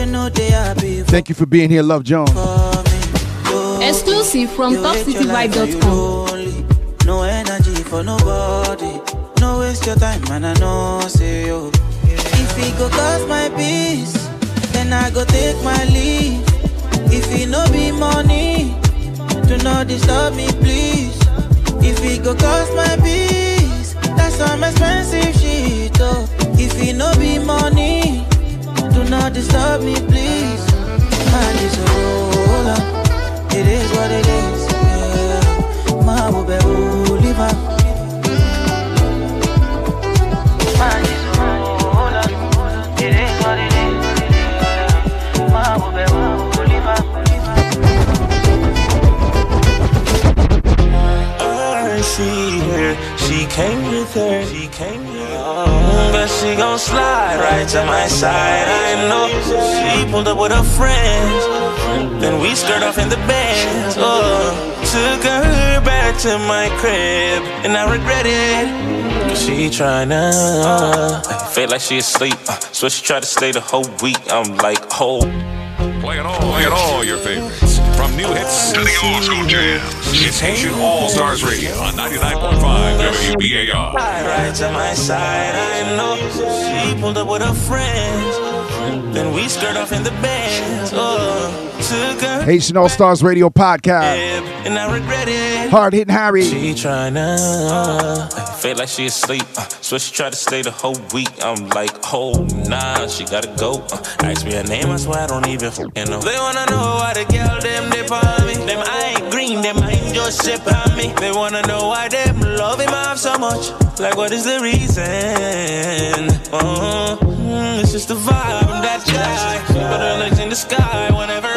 Thank you for being here, Love Jones. Exclusive from You hate your life and you topcityvibe.com. No energy for nobody. No waste your time, man. I know, say yo. If it go cost my peace, then I go take my leave. If it no be money, do not disturb me, please. If it go cost my peace, that's some expensive shit, oh. If it no be money, do not disturb me, please. Man, it's a roller. It is what it is. Came with her, she came with her. But she gon' slide right to my side. I know she pulled up with her friends. Then we skirt off in the bed. Oh, took her back to my crib, and I regret it. She tryna uh, feel like she asleep. Uh, so she tried to stay the whole week. I'm like, oh. play it all, play it all your favorites. From new hits to the old school jams. It's Haitian All Stars Radio on 99.5 WBAI. Right to my side, I know she pulled up with her friends. Then we skirt off in the bands. Oh, took her Haitian All Stars Radio Podcast. and I regret it. Hard hitting Harry. She tryna uh, feel like she asleep. Uh, so she tried to stay the whole week. I'm like, oh nah, she gotta go. Uh, ask me her name, I swear I don't even know. They wanna know why the girl them dip on me. Them I ain't green, them I ain't just on me. They wanna know why them love him off so much. Like what is the reason? Uh, mm, it's just the vibe. I'm that guy. Put her legs in the sky whenever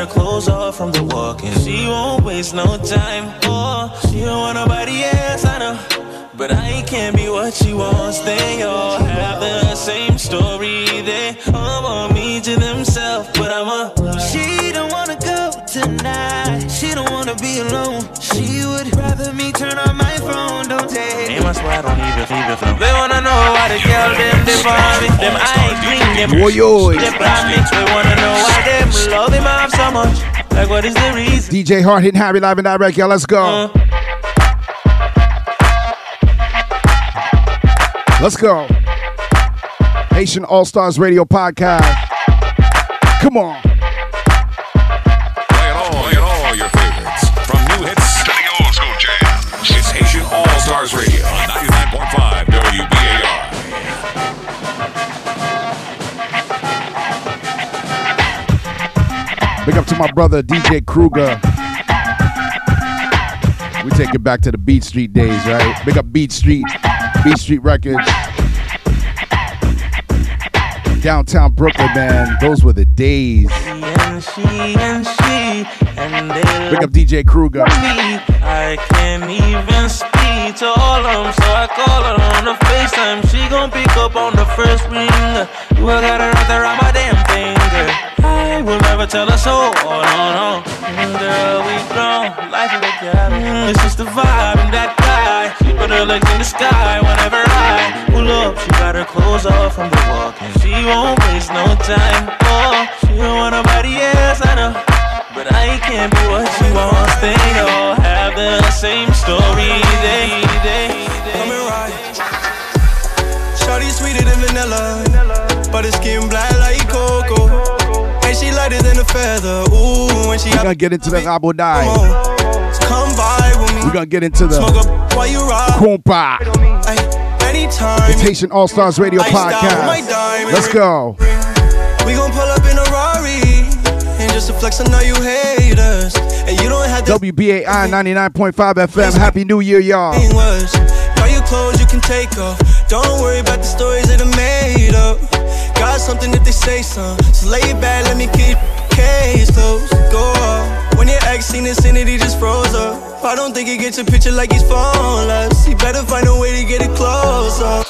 her clothes off from the walking. She won't waste no time. Oh, she don't want nobody else, I know. But I can't be what she wants. They all have the same story. They all oh, want me to themselves, but I'm a. She don't wanna go tonight. She don't wanna be alone. She would rather me turn on my phone. Don't take Name I swear I don't even even know. They wanna know why the girl them dip me. Them I ain't green, them Oi, oi. dip on me. They wanna know why them love him much. Like what is the reason? DJ Hard hitting Harry live and direct, y'all. Let's go. Uh. Let's go. Haitian All Stars Radio Podcast. Come on. Big up to my brother DJ Kruger. We take it back to the Beat Street days, right? Big up Beat Street, Beat Street Records. Downtown Brooklyn, man. Those were the days. And she and she and Big up DJ Kruger. I can't even speak to all of them, so I call her on the FaceTime. She gon' pick up on the first ring. You got her right on my damn finger. I will never tell her so. Oh no no, girl we grown, life is. Mm, It's just the vibe and that guy. She put her legs in the sky whenever I pull up. She got her clothes off from the walking. She won't waste no time. Oh, she don't want nobody else. I know. But I can't be what she wants. They all have the same story. They, they, Coming right. Shawty sweeter than vanilla, but her skin black like cocoa. And she lighter than a feather. Ooh, when she We're gonna get into the Rabo Die. come vibe with me. We're gonna get into the Smoke up while you rock. Compa. Anytime. It's Haitian All Stars Radio Iced out with my Podcast. Let's go. We gon' pull up in a Rari. And just to flex, I know you hate us. And you don't have to WBAI 99.5 FM. Happy New Year, y'all. thing was. All clothes you can take off. Don't worry about the stories that are made up. Got something that they say some. So lay it back, let me keep case closed. Go off. When your ex seen this in just froze up. I don't think he gets a picture like he's phoneless. He better find a way to get it close up.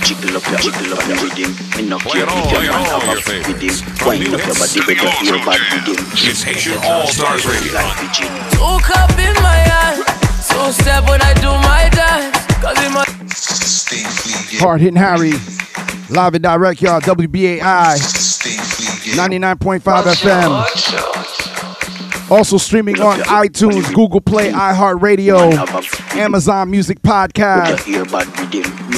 jiggle up your jiggle up your rhythm. Me no care if your man have a fit with him. Wind up your body with your feel bad with him. It's Haitian All Stars Radio. Two cup in my hand. Two step when I do my dance. Cause it must Hard hitting Harry. Live and direct, y'all. WBAI 99.5 FM. Also streaming on iTunes, Google Play, iHeartRadio, Amazon Music Podcast,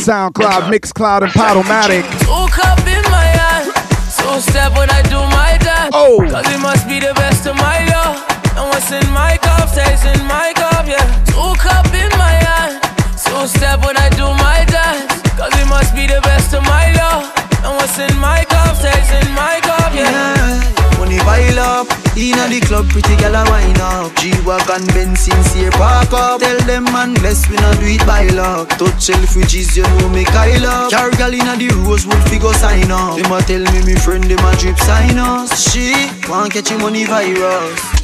SoundCloud, Mixcloud, and Podomatic. Two cup in my hand. Two step when I do my dance. Oh. Cause it must be the best of my love. And what's in my cup stays in my cup, yeah. Two cup in my hand. Two step when I do my dance. Cause it must be the best of my love. And what's in my cup stays in my cup, yeah. Money pile up, inna the club, pretty gal a wine up. G-Wagon, Benz, sincere park up. Tell them man, bless we not do it by luck. Touch Selfridges, you know me Kyle up. Car gal inna the Rosewood, figure sign up. Them a tell me, me friend, them a drip sign us. She want catch money virus.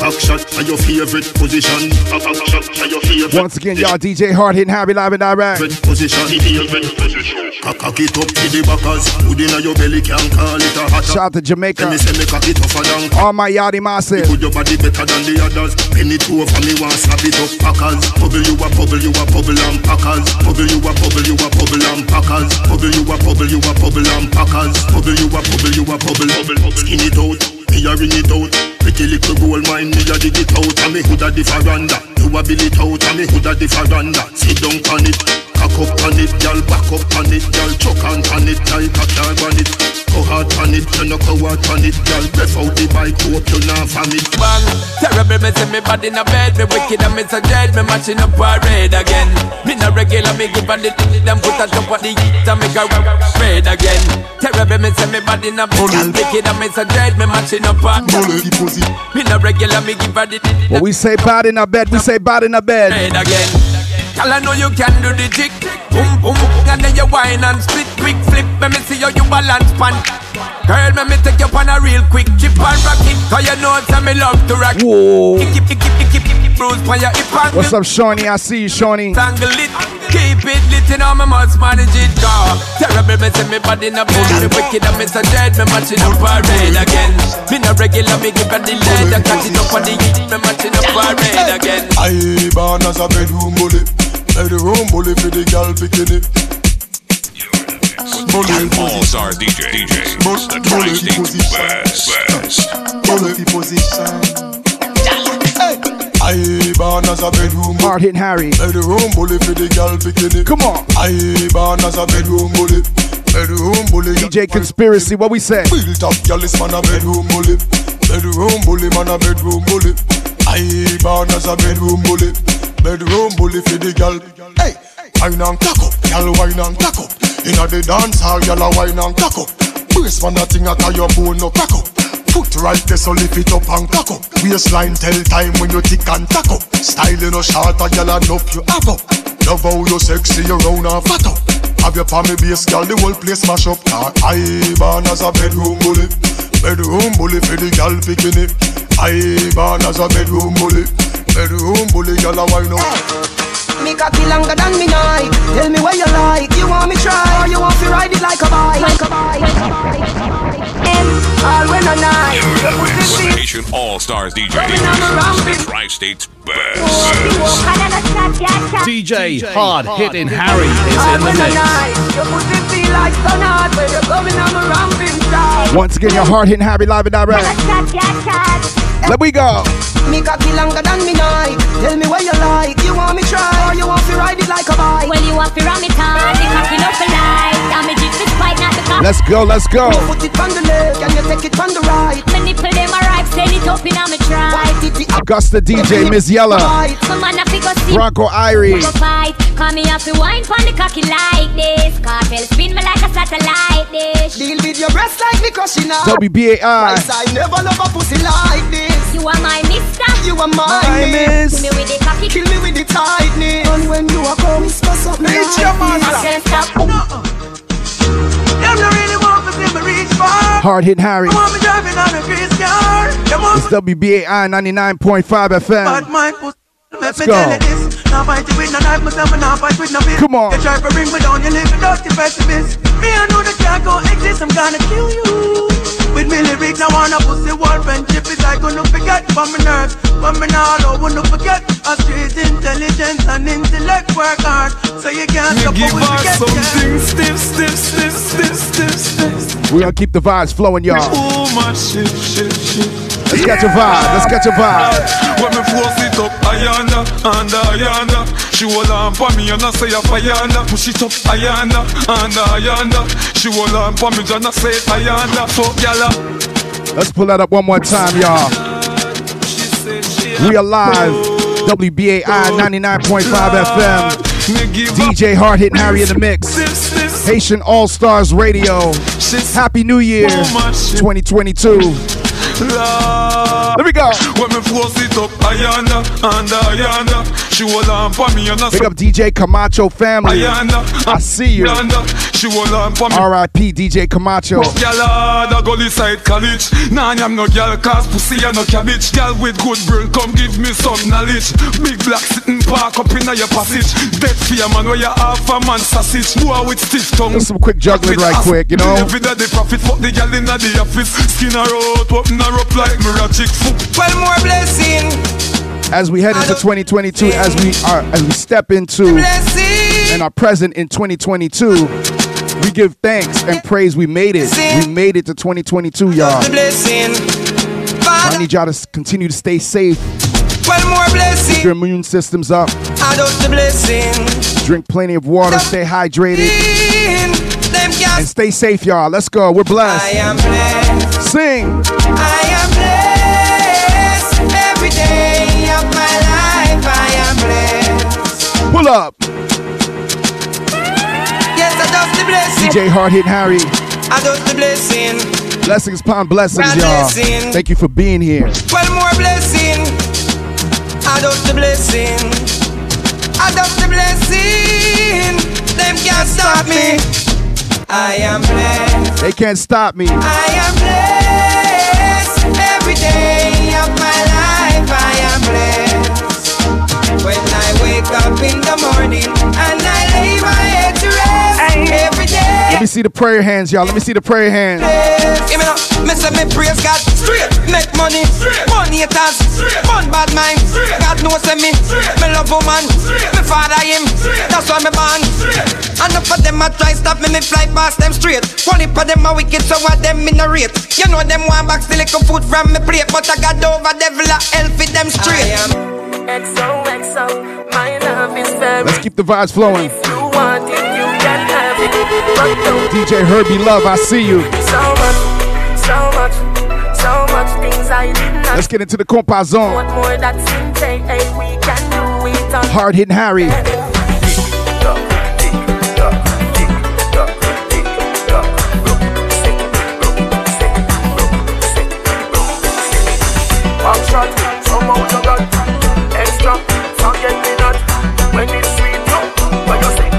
Back shot for your favorite position. Back shot for your favorite Once again, y'all, DJ Hard hitting Harry live and direct. position. Favorite. Cock cock it up to the backers. Put inna your belly, can't call it a hot. Shout out to Jamaica. Me say me cock it tougher than All my yachty massive. Put your body better than the others. Penny two over me want slap it up packers. Bubble you a bubble you a bubble and packers. Bubble you a bubble you a bubble and packers. Bubble you a bubble you a bubble and packers. Bubble you a bubble you a bubble bubble. Skin it out. Me a ring it out. Pretty little gold mine, me a dig it out. And me hood a the veranda. You a bill it out. And me hood a the veranda. Sit down on it. Cock up on it, girl. Back up on it, girl. Choke on on it like a dog on it. Go hard on it, you no go hard on it, girl. Breath out the bike, hope you not vomit. Bang, terrible, me say me body in a bed, me wicked and me so dead, me matching up parade again. Me no regular, me give a the them put a top of the heat and make a red again. Terrible, me say me body in a bed, wicked and me so dead, me matching up parade. Me no regular, me give a the When we say bad in our bed, we say bad in our bed. red again. Girl, I know you can do the jig. Boom, boom, and then you whine and split, quick flip. Let me see how you balance pan. Girl, let me take you on a real quick chip and rock it. Cause you know that me love to rock. Whoa. Kick, kick, kick, kick, kick, kick, bruise on your hip and What's up, Shawnee? I see you, Shawnee. Tangle it, keep it lit, you know me must manage it, girl. Terrible, me say me body in a bed, me wicked and me so dead, me matching up parade again. Me no regular, me give her the lead, I catch it up on the heat, me matching up parade again. I born as a bedroom bully, bedroom bully for the girl bikini. Haitian All Stars DJ. DJ. The Tri-State Best. Best. Bully position. I born as a bedroom Hard hitting Harry. Bedroom bully for the girl bikini. Come on. I born as a bedroom bully. Bedroom bully. DJ Conspiracy, what we say? Built up girl is man a bedroom bully. Bedroom bully man a bedroom bully. I born as a bedroom bully. Bedroom bully for the girl. Hey, wine and cock up, girl wine and cock up. Inna the dance hall, girl a wine and cock up. Brace man a thing a tie your bone no crack up. Foot right there so lift it up and cock up. Waistline tell time when you tick and tack up. Style you no short a girl enough you have up. Love how you sexy, you round and fat up. Have your palmy base, girl, the whole place mash up. I born as a bedroom bully, bedroom bully for the girl bikini. I born as a bedroom bully, bedroom bully, girl a wine up. Me cocky longer than me night. Tell me where you like. You want me try or you want to ride it like a bike? Like a bike. M all when a night. Your pussy sweet. All Stars DJ. Coming the Tri-State's Best. DJ Hard Hitting Harry is in the mix. Your pussy feel like sun hot when you're coming on the ramping side. Once again, your hard hitting Harry live and direct. Let we go. Me cocky longer than me night. Tell me where you like. You want me try or you want to ride it like a bike? Well, you want to run it tight, the cocky no for life. Damage it despite not the cock. Let's go, let's go. You put it on the left and you take it on the right. My nipple them arrive, send it up in a me. Augusta DJ, Miss Yella. So man, I figure see. Bronco Irie. Go fight. Call me up to wine pon the cocky like this. Cartel spin me like a satellite dish. Deal with your breast like me crushing out. WBAI. I never love a pussy like this. You are my mister. You are my, My miss. Kill me with the cocky. Kill me with the tightness. And when you are coming, space up me Reach your lightness. I can't stop. Them no car. Them Harry. It's WBAI 99.5 FM. Let's go. Now fight it with no knife, myself and now fight with no fist. Come on. Try to bring me down, you live a dirty pessimist. Me, I know that can't go exist, I'm gonna kill you. With me lyrics, I wanna pussy war friendship is like gonna forget from my nerves. But me now I wanna forget a street intelligence and intellect work hard. So you can't stop give what we her get. something stiff, stiff, stiff, stiff, stiff, stiff. We're gonna keep the vibes flowing, y'all. Oh my shit, shit, shit. Let's catch a vibe. Let's catch a vibe. When me force it up, ayanda, and ayanda. She hold on for me and I say a ayanda. Push it up, ayanda, and ayanda. She hold on for me and I say ayanda. Fuck yalla. Uh, Let's pull that up one more time, y'all. We live. WBAI 99.5 FM. DJ Hard Hitting Harry in the mix. Haitian All Stars Radio. Happy New Year 2022. Let me go. When me force it up, ayanda, and ayanda. She hold on for me and I Big up DJ Camacho family. ayanda. I see you. Ayanda. She hold on for me. R.I.P. DJ Camacho. Gyal da gully side college Nah, I'm no gyal cause pussy and no cabbage Gyal with good brain come give me some knowledge Big black sitting park up in your passage Dead fear man where you half a man sausage Boy with stiff tongue Just some quick juggling right quick, you know. Every day the profit fuck the gyal in the office Skin her out, open her up like Mirachic foot Well, more blessing. As we head into 2022, as we are as we step into and are present in 2022, we give thanks and praise we made it. We made it to 2022, y'all. The blessing. I need y'all to continue to stay safe. Well, more Keep your immune systems up. I don't the blessing. Drink plenty of water. Stay hydrated. And stay safe, y'all. Let's go. We're I blessed. am blessed. Sing. I am blessed. Every day of my life, I am blessed. Pull up. Yes, I just the blessing. DJ Hard Hitting Harry. I just the blessing. Blessings upon blessings, y'all. blessing. Thank you for being here. Well, more blessing. I just the blessing. I just the blessing. Them can't stop me. I am blessed. They can't stop me. I am blessed. Every day of my life, I am blessed. When I wake up in the morning and I lay my me see the prayer hands, y'all. Let me see the prayer hands. Give me no, me say me praise God straight, make money, money haters, fun bad mind. God knows say me, me love woman, me father him, that's why me born. And enough of them a try stop me, me fly past them straight. One of them a wicked, so what them in a rate. You know them want back still little food from me plate, but I got over devil a hell for them straight. XOXO, my love is very. Let's keep the vibes flowing. DJ Herbie Love, I see you. so much, so much, so much things I did not. Let's get into the compa zone. What more that's in take, hey, we can do it. Hard hitting Harry.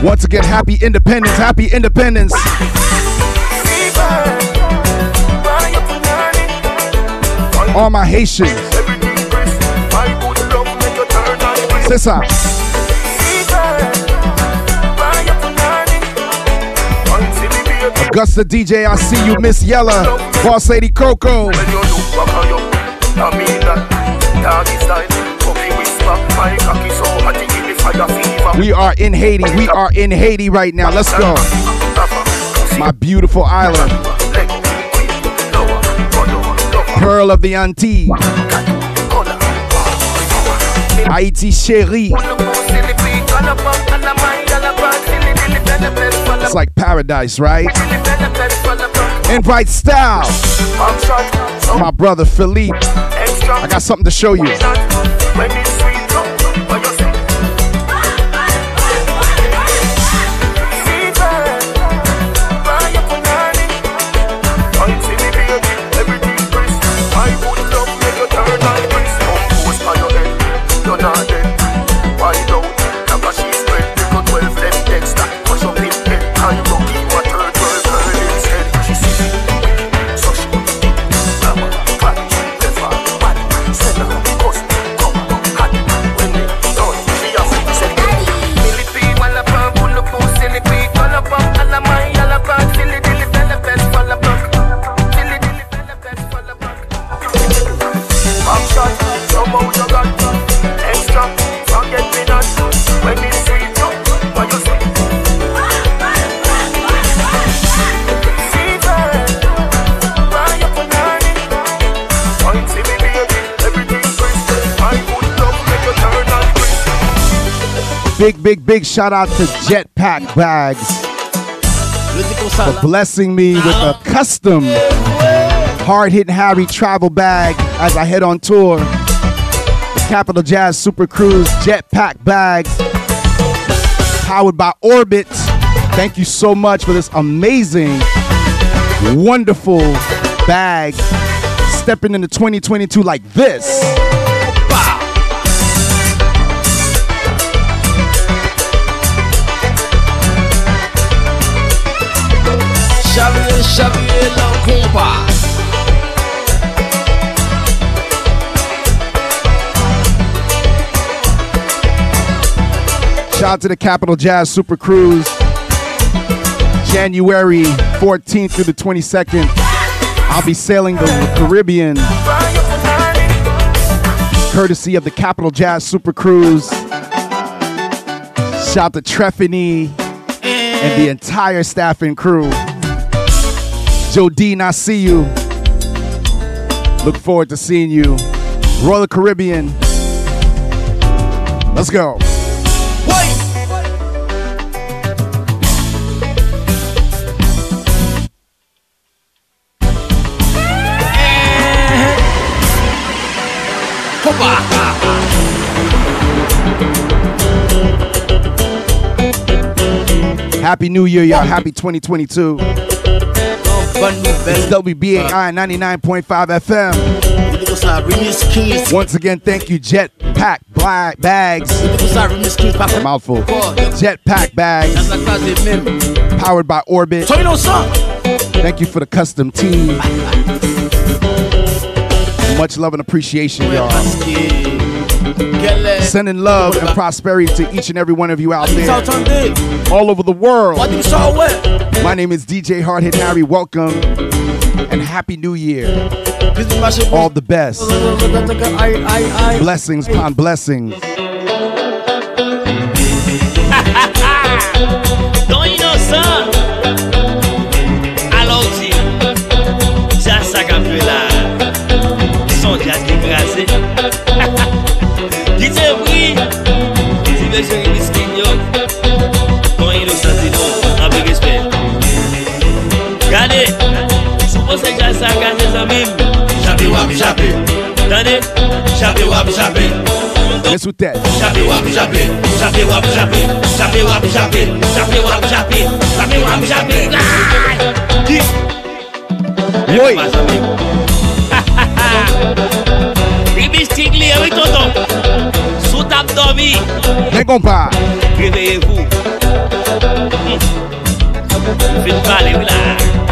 Once again, happy independence. Happy independence. All my Haitians. Sissa. Augusta DJ, I see you, Miss Yella. Boss Lady Coco. Whisper, my cocky so. We are in Haiti. We are in Haiti right now. Let's go. My beautiful island. Pearl of the Antilles. Haiti chérie. It's like paradise, right? Invite style. My brother Philippe. I got something to show you. Big, big, big shout out to Jetpack Bags for blessing me with a custom hard hitting Harry travel bag as I head on tour. The Capital Jazz Super Cruise Jetpack Bags, powered by Orbit. Thank you so much for this amazing, wonderful bag. Stepping into 2022 like this. Xavier, compa. Shout out to the Capital Jazz Super Cruise. January 14th through the 22nd. I'll be sailing the Caribbean courtesy of the Capital Jazz Super Cruise. Shout out to Treffany and the entire staff and crew. Joe Dean, I see you. Look forward to seeing you. Royal Caribbean. Let's go. Happy New Year, y'all. Happy 2022. WBAI 99.5 FM. Once again, thank you, Jetpack Black Bags. Mouthful. Jetpack Bags. Powered by Orbit. Thank you for the custom tee. Much love and appreciation, y'all. Sending love and prosperity to each and every one of you out there, all over the world. My name is DJ Hard Hit Harry. Welcome and Happy New Year. All the best. Blessings upon blessings. Don innocent s'engager sans même. J'avais wap, j'avais. Attendez. J'avais wap, j'avais. Les sous tête. J'avais wap, j'avais. J'avais wap, j'avais. J'avais wap, j'avais. J'avais wap, j'avais. J'avais wap, j'avais. Qui? Oui. Ribistik li, oui tonton. Sous table dormi. Mais compas. Réveillez-vous. Hmm. Faites parler, oui là.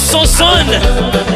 Allô son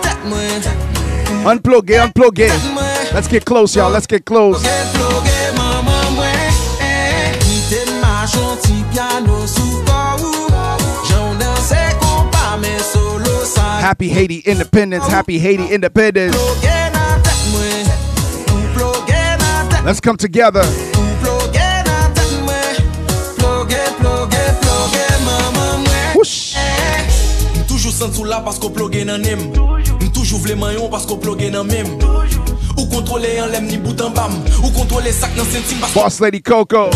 Tet mwen Unplug it, unplug it. Let's get close, y'all. Let's get close. Bloke maman mwen eh. Kite machon ti piano sou kou Joun danse kompa men solo sa Happy Haiti Independence. Happy Haiti Independence. Let's come together. sent sou la pasko plogue nan nem M toujou vle mayon pasko plogue nan mem Ou kontrole yon lem ni boutan bam. Ou kontrole sak nan sentim pasko Boss Lady Coco.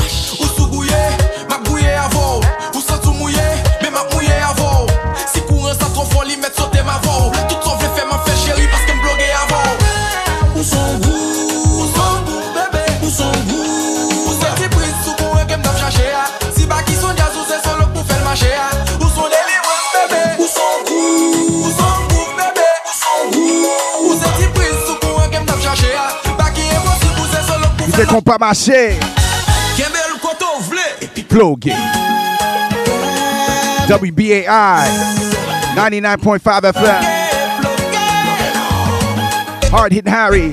C'est qu'on pas marché. Kembe koto vle Plug WBAI 99.5 FM. Hard hitting Harry.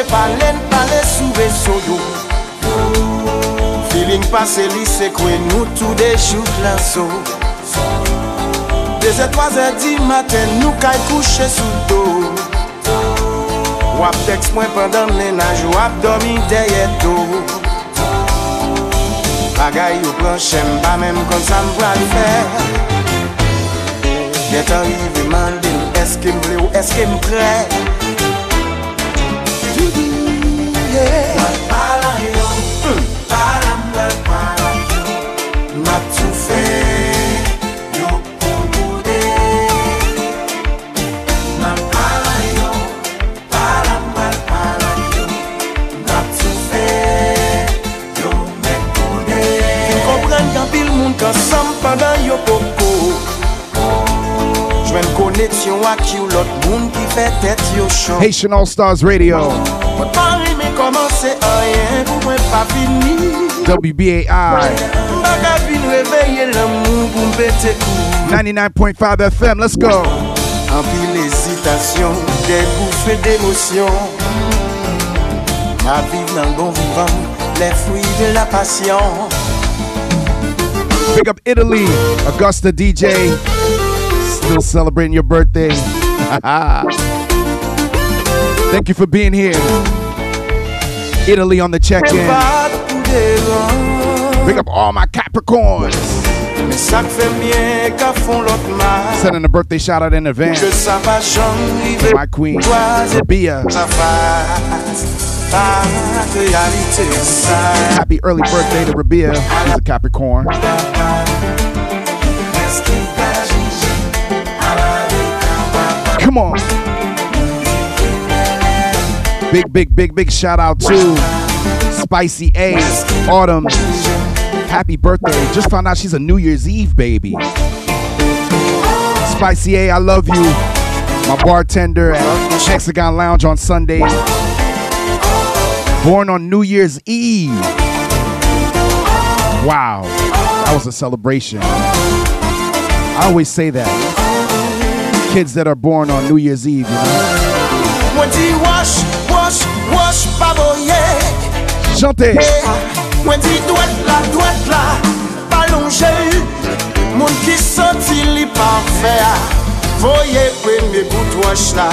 Mè palen pale sou sou yo Filin pase li se kwen nou tou de chouk la so Deze toaze di maten nou kay kouche sou do Wap teks mwen pandan menaj wap domi deye do Bagay yo planshem ba menm kon sa mbra li fè Detan rive manden eske mble ou eske mprè Koneksyon ak you lot moun ki fe tet yo chan Haitian All Stars Radio. Mwen pa rime komanse ayen pou mwen pa fini WBAI reveye l'amou pou kou 99.5 FM. Let's go. Anpil ezitasyon, de boufe d'emosyon Ma viv nan bon vivan, les fruits de la passion Big up Italy, Augusta DJ. Still celebrating your birthday. Thank you for being here. Italy on the check in. Big up all my Capricorns. Sending a birthday shout out in advance. My queen, Rabia. Happy early birthday to Rabia. She's a Capricorn. Come on. Big, big, big, big shout out to Spicy A, Autumn. Happy birthday. Just found out she's a New Year's Eve baby. Spicy A, I love you. My bartender at Hexagon Lounge on Sunday. Born on New Year's Eve. Wow. That was a celebration. I always say that. Kids that are born on New Year's Eve, you know. Mwen di wash, wash, wash pa boye Chantez. Mwen di dwet la, dwet la Pa longe Moun ki senti li parfe a Voye premye bout wash la.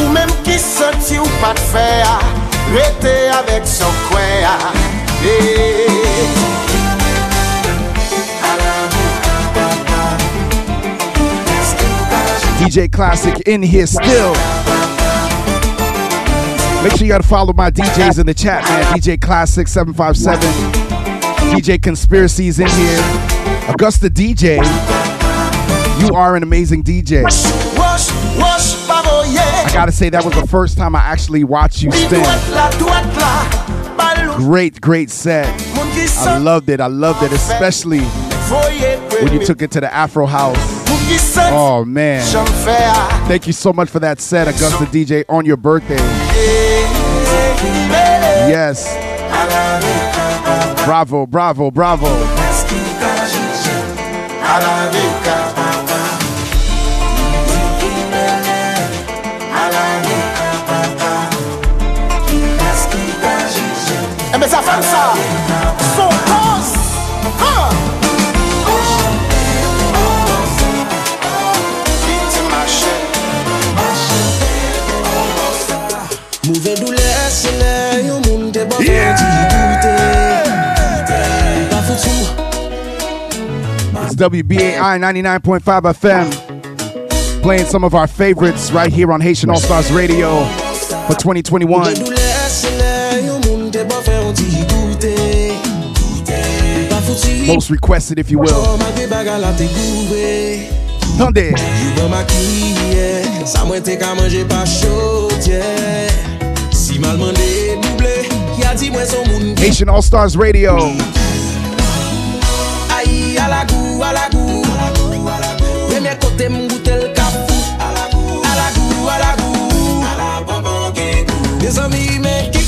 Ou menm ki senti ou pat a Rete avek son kwe a DJ Classic in here still. Make sure you gotta follow my DJs in the chat, man. DJ Classic 757. DJ Conspiracies in here. Augusta DJ. You are an amazing DJ. I gotta say, that was the first time I actually watched you spin. Great, great set. I loved it. I loved it, especially when you took it to the Afro House. Moun ki senti Oh man. J'en fè a Thank you so much for that set, Augusta DJ, on your birthday. Yes. Bravo, bravo, bravo. WBAI 99.5 FM. Playing some of our favorites right here on Haitian All Stars Radio for 2021. douleur, se lè yon moun te bon fè yon ti goûte Pa foutou Most requested, if you will. Ki Haitian All Stars Radio. Premier côté, m'goûte le cafou. À la goût, à la goût, à la goût. À la bonbon qui goût. Des amis, mais qui.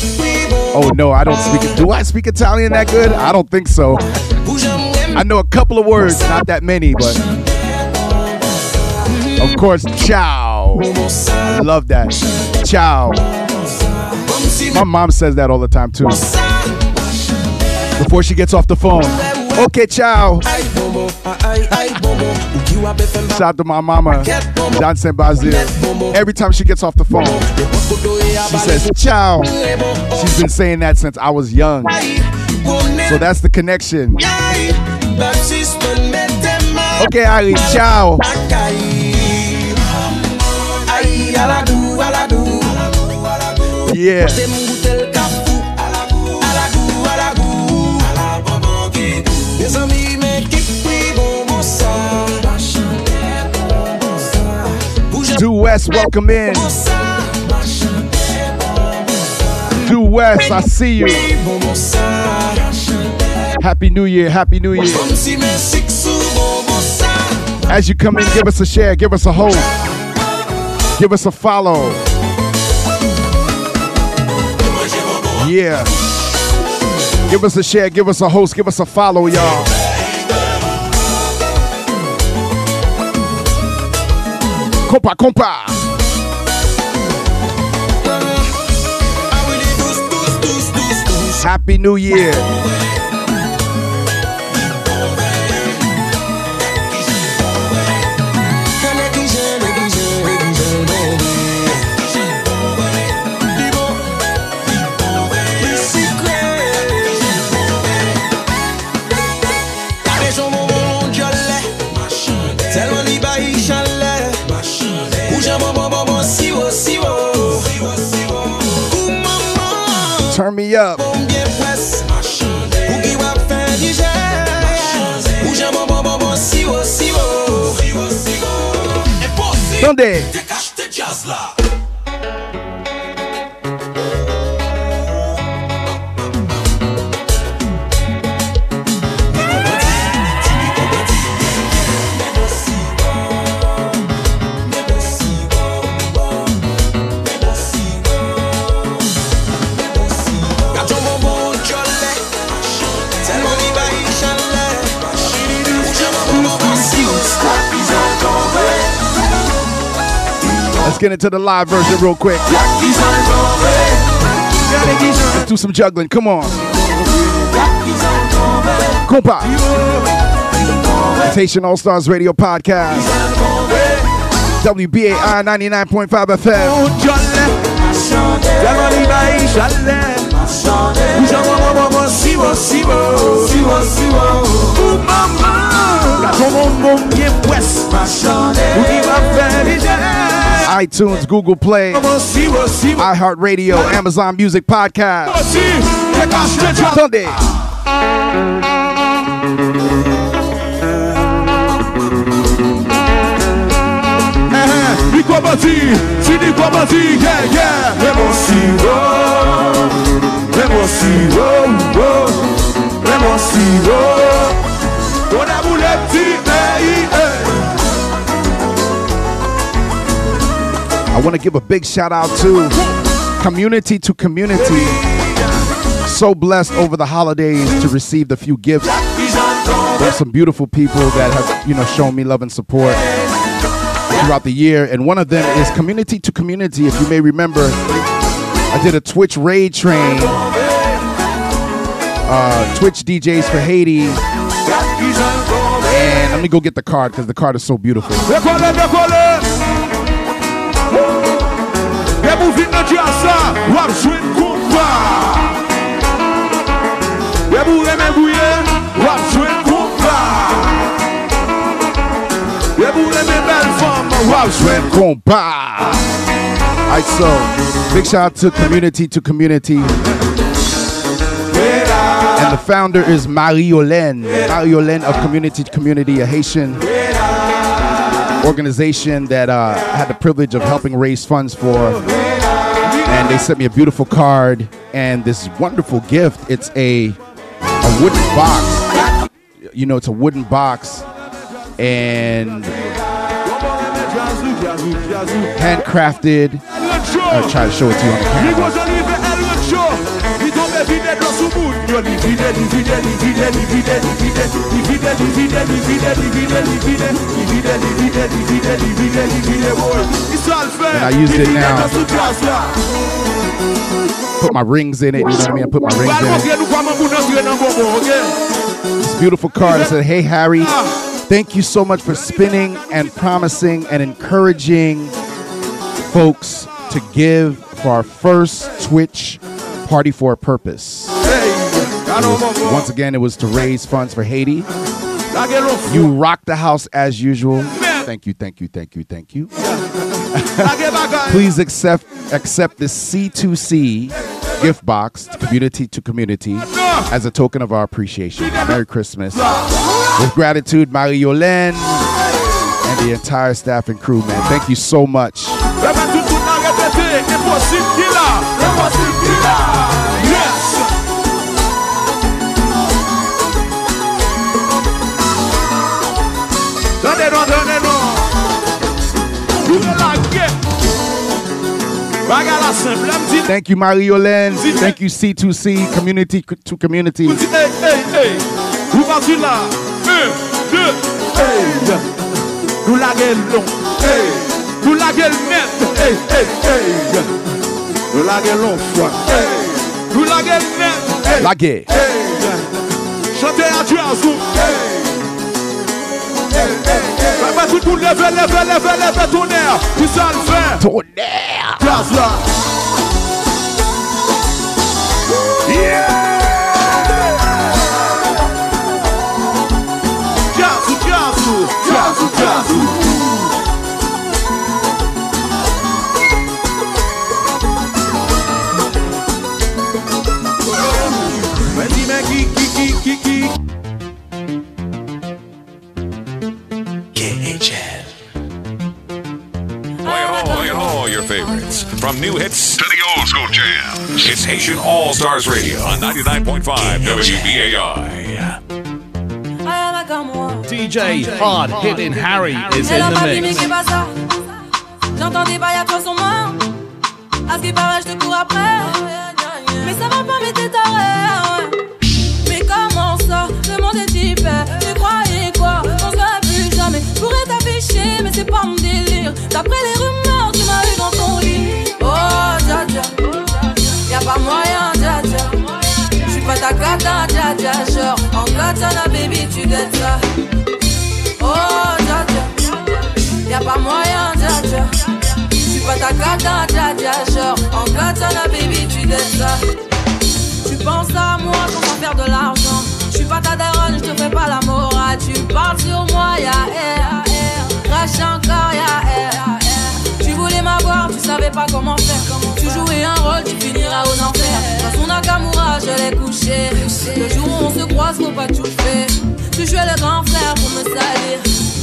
Oh no, I don't speak it. Do I speak Italian that good? I don't think so. I know a couple of words, not that many, but of course, ciao. Love that. Ciao. My mom says that all the time too. Before she gets off the phone. Okay, ciao. Aïe, aïe, bonbon. Ou qui wa befen ba. Shout out to my mama, Johnson Bazil. Every time she gets off the phone, she says ciao. Oh. She's been saying that since I was young. So that's the connection. Aïe, baptiste, mettez ma. Okay, Ali, ciao. Aïe, à la goût, à la goût. Yeah. Due West, welcome in. Due West, I see you. Happy New Year, Happy New Year. As you come in, give us a share, give us a hold, give us a follow. Yeah. Give us a share, give us a host, give us a follow, y'all. Compa, compa. Happy New Year. me up. Attendez. Get into the live version real quick. Let's do some juggling. Come on. Compa. Haitian All Stars Radio Podcast. WBAI 99.5 FM. iTunes, Google Play, iHeartRadio, Amazon Music Podcast. Sunday. Bati, si di kwa bati, yeah, yeah. On a I want to give a big shout out to community to community. So blessed over the holidays to receive the few gifts. There's some beautiful people that have, you know, shown me love and support throughout the year. And one of them is community to community. If you may remember, I did a Twitch raid train uh, Twitch DJs for Haiti. And let me go get the card because the card is so beautiful. Vin nan jasa Wap jwen kompa E mou reme bouye Wap jwen kompa E mou reme bel fam Wap jwen kompa Alright, so big shout out to community to community. And the founder is Marie-Yolaine. Marie-Yolaine of Community to Community, a Haitian organization that uh, had the privilege of helping raise funds for. And they sent me a beautiful card and this wonderful gift. It's a, a wooden box. You know, it's a wooden box and handcrafted. I'll try to show it to you on the camera. Li vide, li vide, li vide Li vide, li vide, li vide, li vide, li vide boy. Isa l fe And I used it now. dlo sou jazz la Put my rings in it. You know what I mean? I put my rings in it. ye nou kwa man moun entre nan bonbon, ok? This beautiful card. It said, Hey, Harry, thank you so much for spinning and promising and encouraging folks to give for our first Twitch Party for a Purpose. It was- once again, it was to raise funds for Haiti. La gen lon fou You rock the house as usual. Thank you, thank you, thank you, thank you. La gen bagay Please accept accept this C2C gift box, community to community, as a token of our appreciation. Merry Christmas. With gratitude, Marie-Yolaine and the entire staff and crew, man. Thank you so much. Remen Thank you, Mariolen. Thank you, C2C, community to community. Hey, hey, hey. Vous partez là. Un, deux, hey. Nous la gueule long. Hey. Nous la gueule net. Hey, hey, hey. Nous la gueule long fois. Hey. Nous la gueule net. Hey. La guerre. Hey. Chantez à Dieu à vous. Hey. Mwen tout moun leve, leve, leve, leve Toner, ki sa l fè Toner Gaz la Yeah. Favorites. From new hits to the old school jams. It's Haitian All Stars Radio on 99.5 WBAI. DJ Hard Hitting Harry is in the dit mix. qu'est pas ça J'entends des bails à toi sur moi À ce qui paraît je te cours après Mais ça va pas mais t'es taré ouais. Mais comment ça Le monde est hyper Tu croyais quoi On se verrait plus jamais Pourrais t'afficher mais c'est pas mon délire D'après les dja Genre. En katana baby tu dettes ça. Oh dja dja Y'a pas moyen dja dja J'suis pas ta cata dja dja Genre. En katana baby tu dettes ça. Tu penses à moi comment faire de l'argent. J'suis pas ta daronne, j'te fais pas la morale. Tu parles sur moi, y'a air, Crache encore, y'a air Tu voulais m'avoir, tu savais pas comment faire jouais un rôle, tu finiras aux enfers. Dans son Nakamura, je l'ai couché. Le jour où on se croise, faut pas tout faire. Tu jouais le grand frère pour me salir.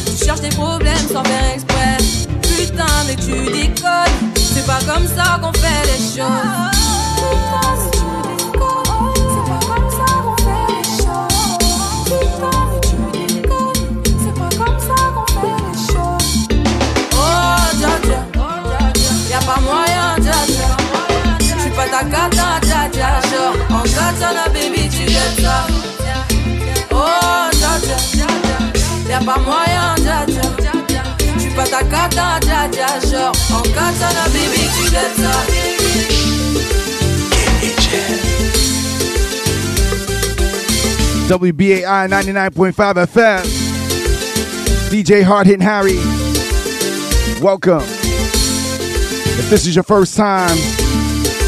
Tu cherches des problèmes sans faire exprès. Putain, mais tu déconnes. C'est pas comme ça qu'on fait les choses. Putain, tu ça Oh, dja dja Y'a pas ta katana, baby, tu WBAI 99.5 FM. DJ Hard Hitting Harry. Welcome. If this is your first time,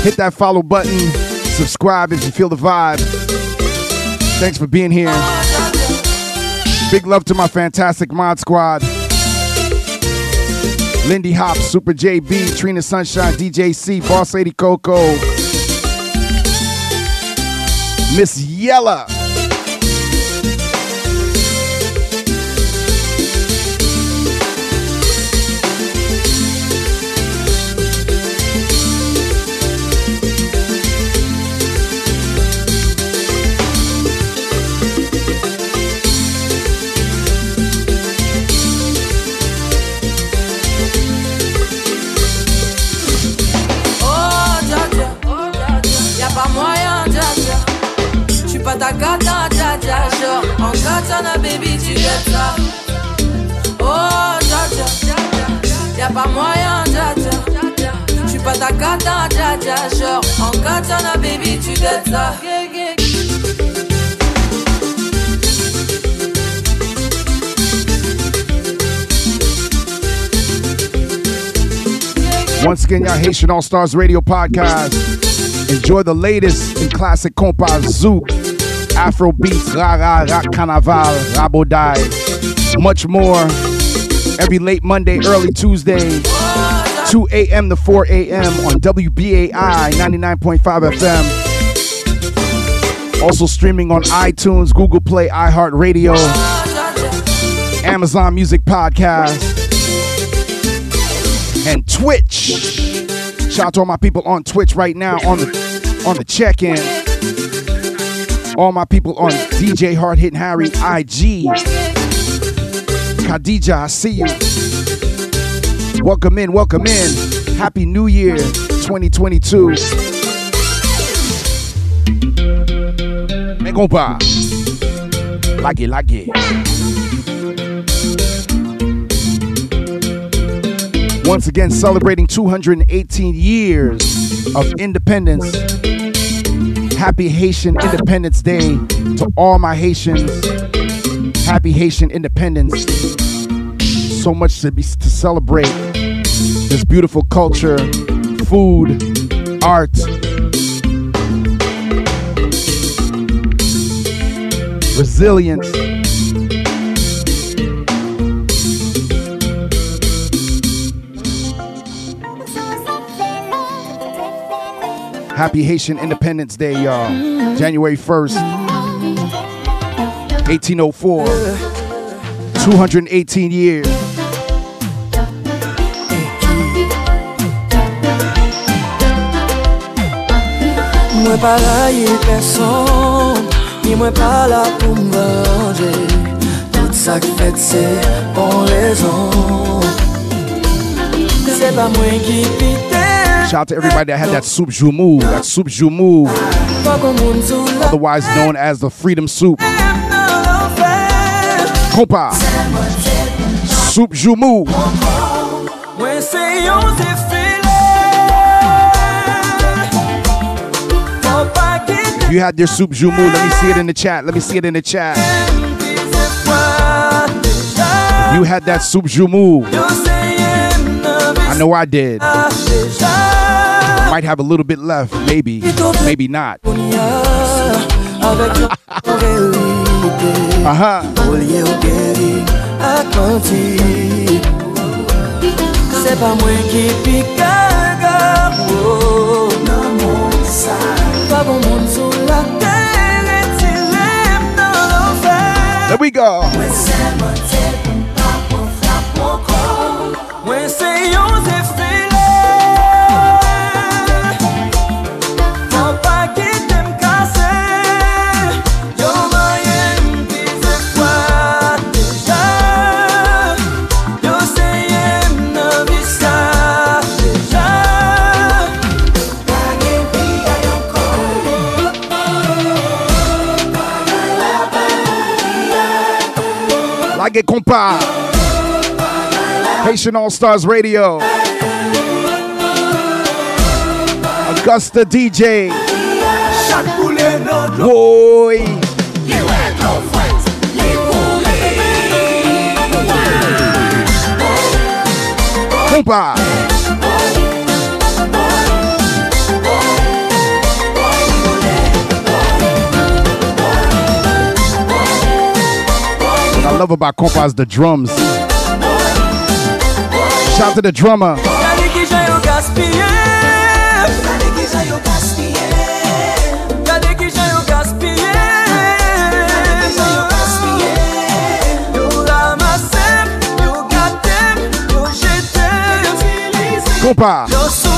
hit that follow button. Subscribe if you feel the vibe. Thanks for being here. Big love to my fantastic mod squad. Lindy Hop, Super JB, Trina Sunshine, DJ C, Boss Lady Coco, Miss Yella. Dja dja. Genre, en katana, baby, tu ça. Oh, dja dja, y'a pas moyen, dja. J'suis pas ta dja dja. Genre, en katana, baby, tu ça. Once again, y'all Haitian All Stars Radio Podcast. Enjoy the latest in classic compas, Zouk, Afro beats, Rara, Rock Carnaval, Rabodai, much more. Every late Monday, early Tuesday, 2 a.m. to 4 a.m. on WBAI 99.5 FM. Also streaming on iTunes, Google Play, iHeartRadio, Amazon Music Podcast and Twitch. Shout out to all my people on Twitch right now on the on the check-in. All my people on DJ Hard Hitting Harry IG. Khadija, I see you. Welcome in, welcome in. Happy New Year 2022. Me compa. Like it, like it. Once again, celebrating 218 years of independence. Happy Haitian Independence Day to all my Haitians. Happy Haitian Independence. So much to be to celebrate. This beautiful culture, food, art. Resilience. Happy Haitian Independence Day, y'all. January 1st, 1804. 218 years. Mwen pa person Ni mwen pa la pou Tout sa se pon rezon Se pa mwen ki pite Shout out to everybody that had that soup joumou, that soup joumou, otherwise known as the freedom soup. Compa. Soup joumou. If you had your soup joumou, let me see it in the chat. Let me see it in the chat. You had that soup joumou, I know I did. Might have a little bit left, maybe, maybe not. Avec yon realite Aha. Europa. Haitian All Stars Radio. Augusta DJ. Boy. Compa. love about compa is the drums. Shout out to the drummer. Compa.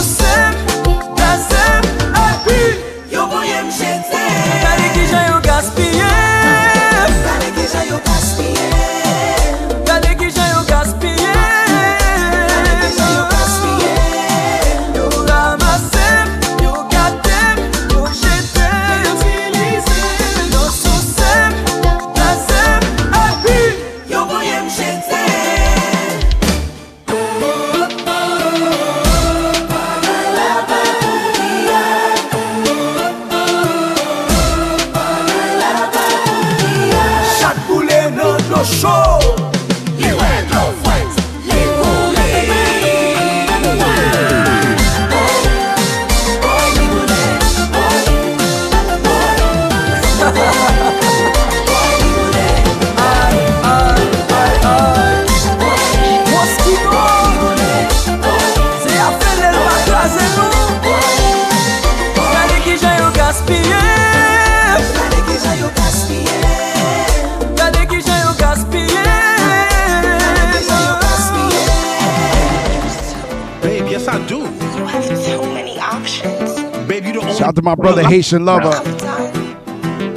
out to my brother Haitian Lover.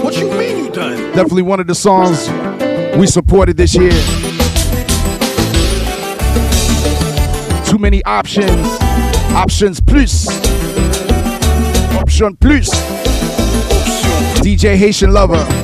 What you mean you done? Definitely one of the songs we supported this year. Too many options. Options plus. Option plus. DJ Haitian Lover.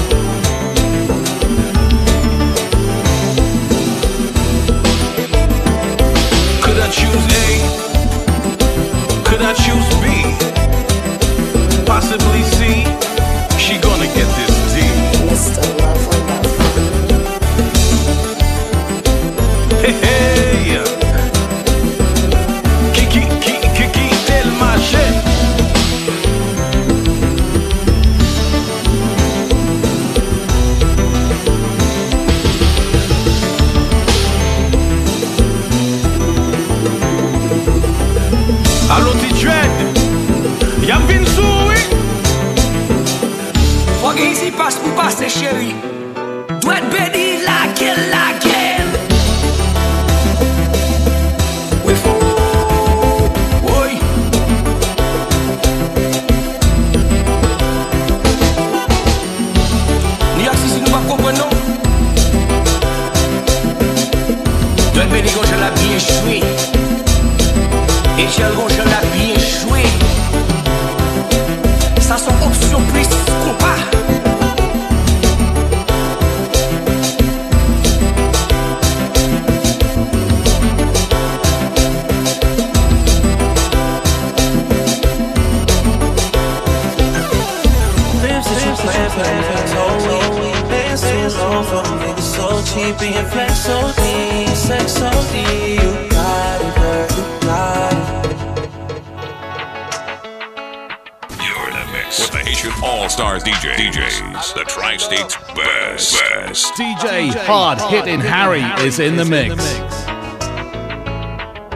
is in the mix.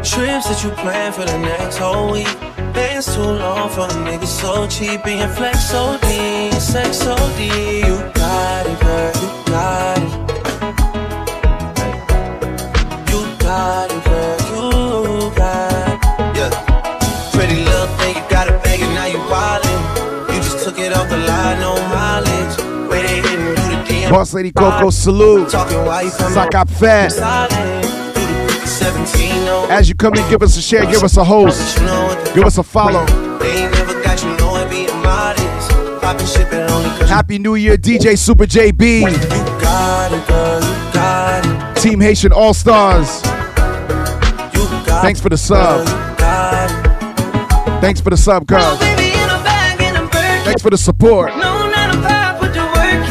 Trips that you plan for the next whole week. Bands too long for the niggas so cheap. Being flex OD, sex OD. You got it, girl, you got it. Boss Lady Coco Salute. Sock up fat. As you come in, give us a share, give us a host, give us a follow. Happy New Year, DJ Super JB. Team Haitian All Stars. Thanks for the sub. Thanks for the sub, girl. Thanks for the support.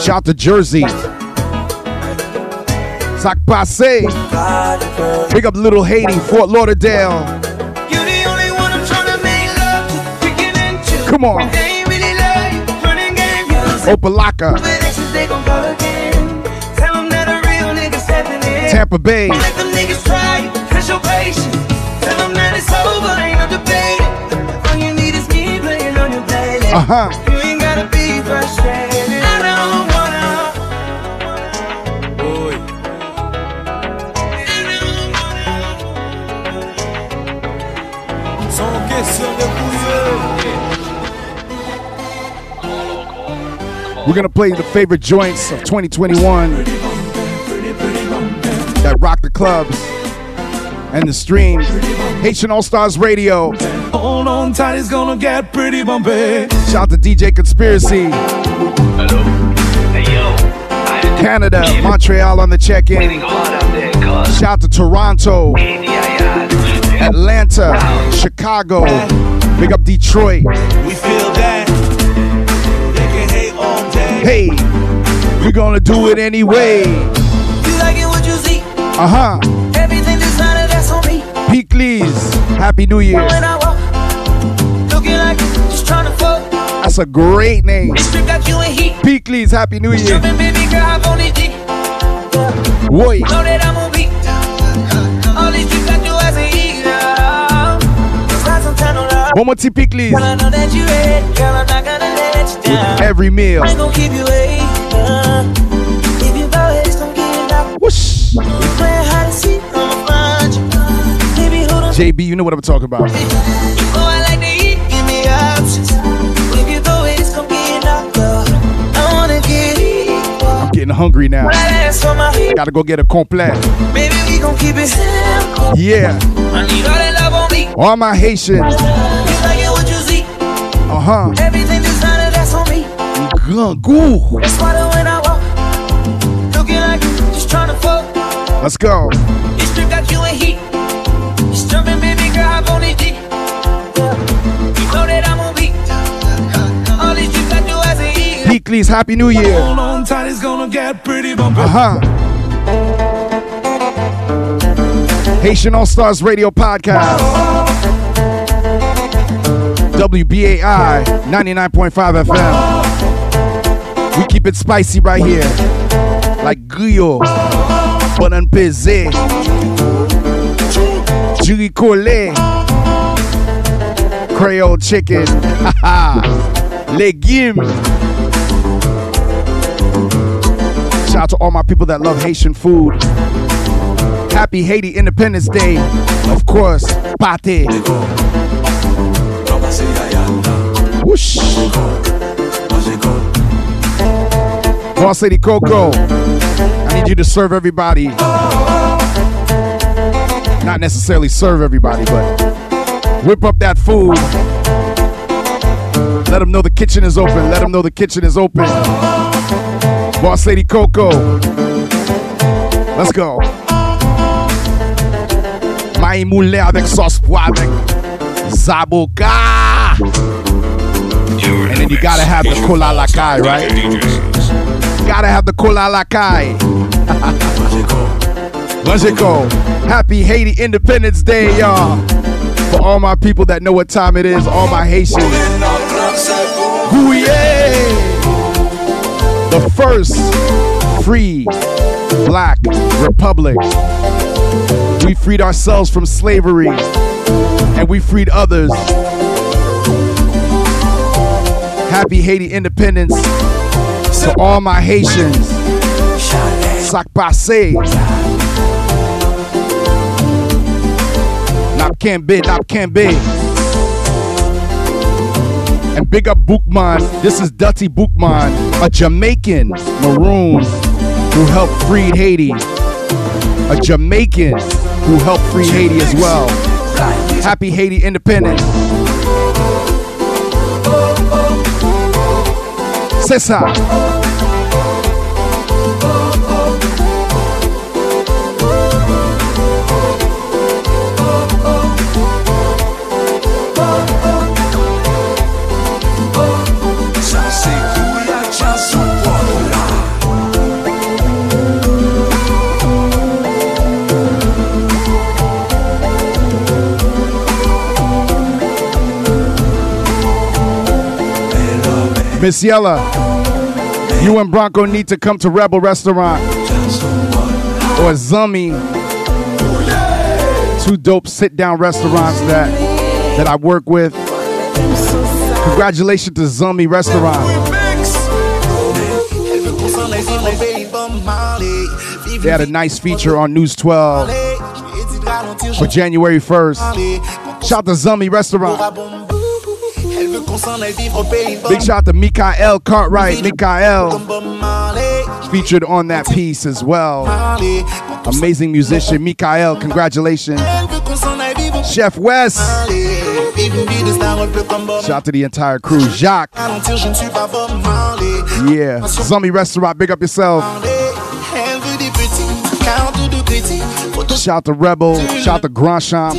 Shout out to Jersey. Sac Passe. Pick up Little Haiti, Fort Lauderdale. Come on. Opa-locka. Tampa Bay. Uh huh. We're gonna play the favorite joints of 2021 that rock the clubs and the streams. Haitian All Stars Radio. Hold on tight, it's gonna get pretty bumpy. Shout out to DJ Conspiracy. Hello. Hey, yo. Canada, Montreal on the check-in. Shout out to Toronto, Atlanta, Chicago. Big up Detroit. Hey, we're gonna do it anyway. You like it what you see? Uh huh. Everything designer that's on me. Peak Lee's. Happy New Year. When I walk, looking like just trying to fuck. That's a great name. Strip got you in heat. Peak Lee's. Happy New Year. Jumping, baby girl, I'm on it Know that I'm on beat. All these streets got you as a eater. It's not some time to love. One more T Peak Lee's. Girl, I know that you ready. Girl, I'm not gonna let you down. Every meal. I gonna keep you waiting. If you it's gonna get it out. Whoosh. Playing hide and seek, I'ma find you. Baby, hold on. JB, you know what I'm talking about. Oh, I like to eat, give me options. If you go ahead, it's gonna get knocked out. I wanna get equal. I'm getting hungry now. Right ass on my feet. Gotta go get a complet. Baby, we gon' keep it simple. Yeah. I need all that love on me. All my Haitians. You like it what you see. Uh huh. Everything designer that's on me. Goo. That's why the when I walk, looking like just trying to fuck. Let's go. This strip got you in heat. It's jumping, baby girl, hop on it deep. You know that I'm on beat. All these streets got you as a eater. Peak Lee's. Happy New Year. Hold on tight, it's gonna get pretty bumpy. Uh huh. Haitian All Stars Radio Podcast. WBAI 99.5 FM. We keep it spicy right here. Like griot, banan peze, diri kole, Creole chicken, legumes. Shout out to all my people that love Haitian food. Happy Haiti Independence Day. Of course, pate. Whoosh. Boss Lady Coco, I need you to serve everybody. Not necessarily serve everybody, but whip up that food. Let them know the kitchen is open. Let them know the kitchen is open. Boss Lady Coco. Let's go. Maï avec sauce pois avec zaboka. And then you gotta have the kola lakai, right? Gotta have the kola lakai. Magico. Happy Haiti Independence Day, y'all. For all my people that know what time it is, all my Haitians. The first free black republic. We freed ourselves from slavery and we freed others. Happy Haiti independence to all my Haitians. Sac passe. Nap Cambe, Nap Cambe. And big up Boukman. This is Dutty Boukman, a Jamaican maroon who helped free Haiti. A Jamaican who helped free Haiti as well. Happy Haiti independence. C'est ça. Miss Yella, you and Bronco need to come to Rebel Restaurant or Zanmi. Two dope sit down restaurants that that I work with. Congratulations to Zanmi Restaurant. They had a nice feature on News 12 for January 1st. Shout to Zanmi Restaurant. Big shout to Mikael Cartwright. Mikael featured on that piece as well. Amazing musician. Mikael, congratulations. Chef West. Shout to the entire crew. Jacques. Yeah. Zombie Restaurant, big up yourself. Shout to Rebel. Shout to Grand Champ.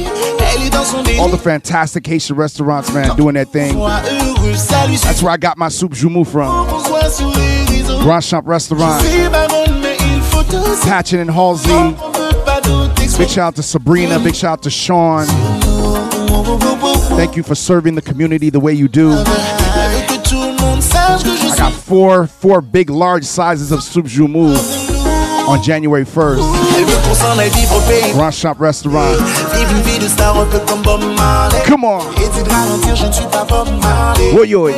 All the fantastic Haitian restaurants, man, doing that thing. That's where I got my soup joumou from. Grand Champ Restaurant. Patchen and Halsey. Big shout out to Sabrina. Big shout out to Sean. Thank you for serving the community the way you do. I got four, four big, large sizes of soup joumou on January 1st. Grand Champ Restaurant. Come on. Oi, oi.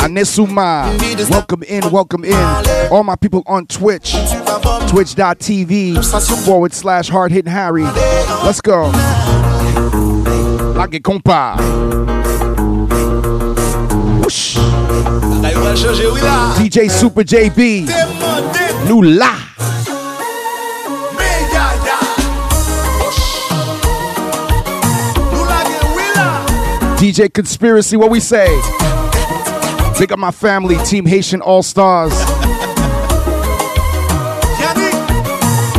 Anesuma. Welcome in, welcome in. All my people on Twitch. Twitch.tv forward slash hard hitting Harry. Let's go. Like compa. Whoosh. DJ Super JB. Nous. DJ Conspiracy, what we say? Big up my family, Team Haitian All Stars.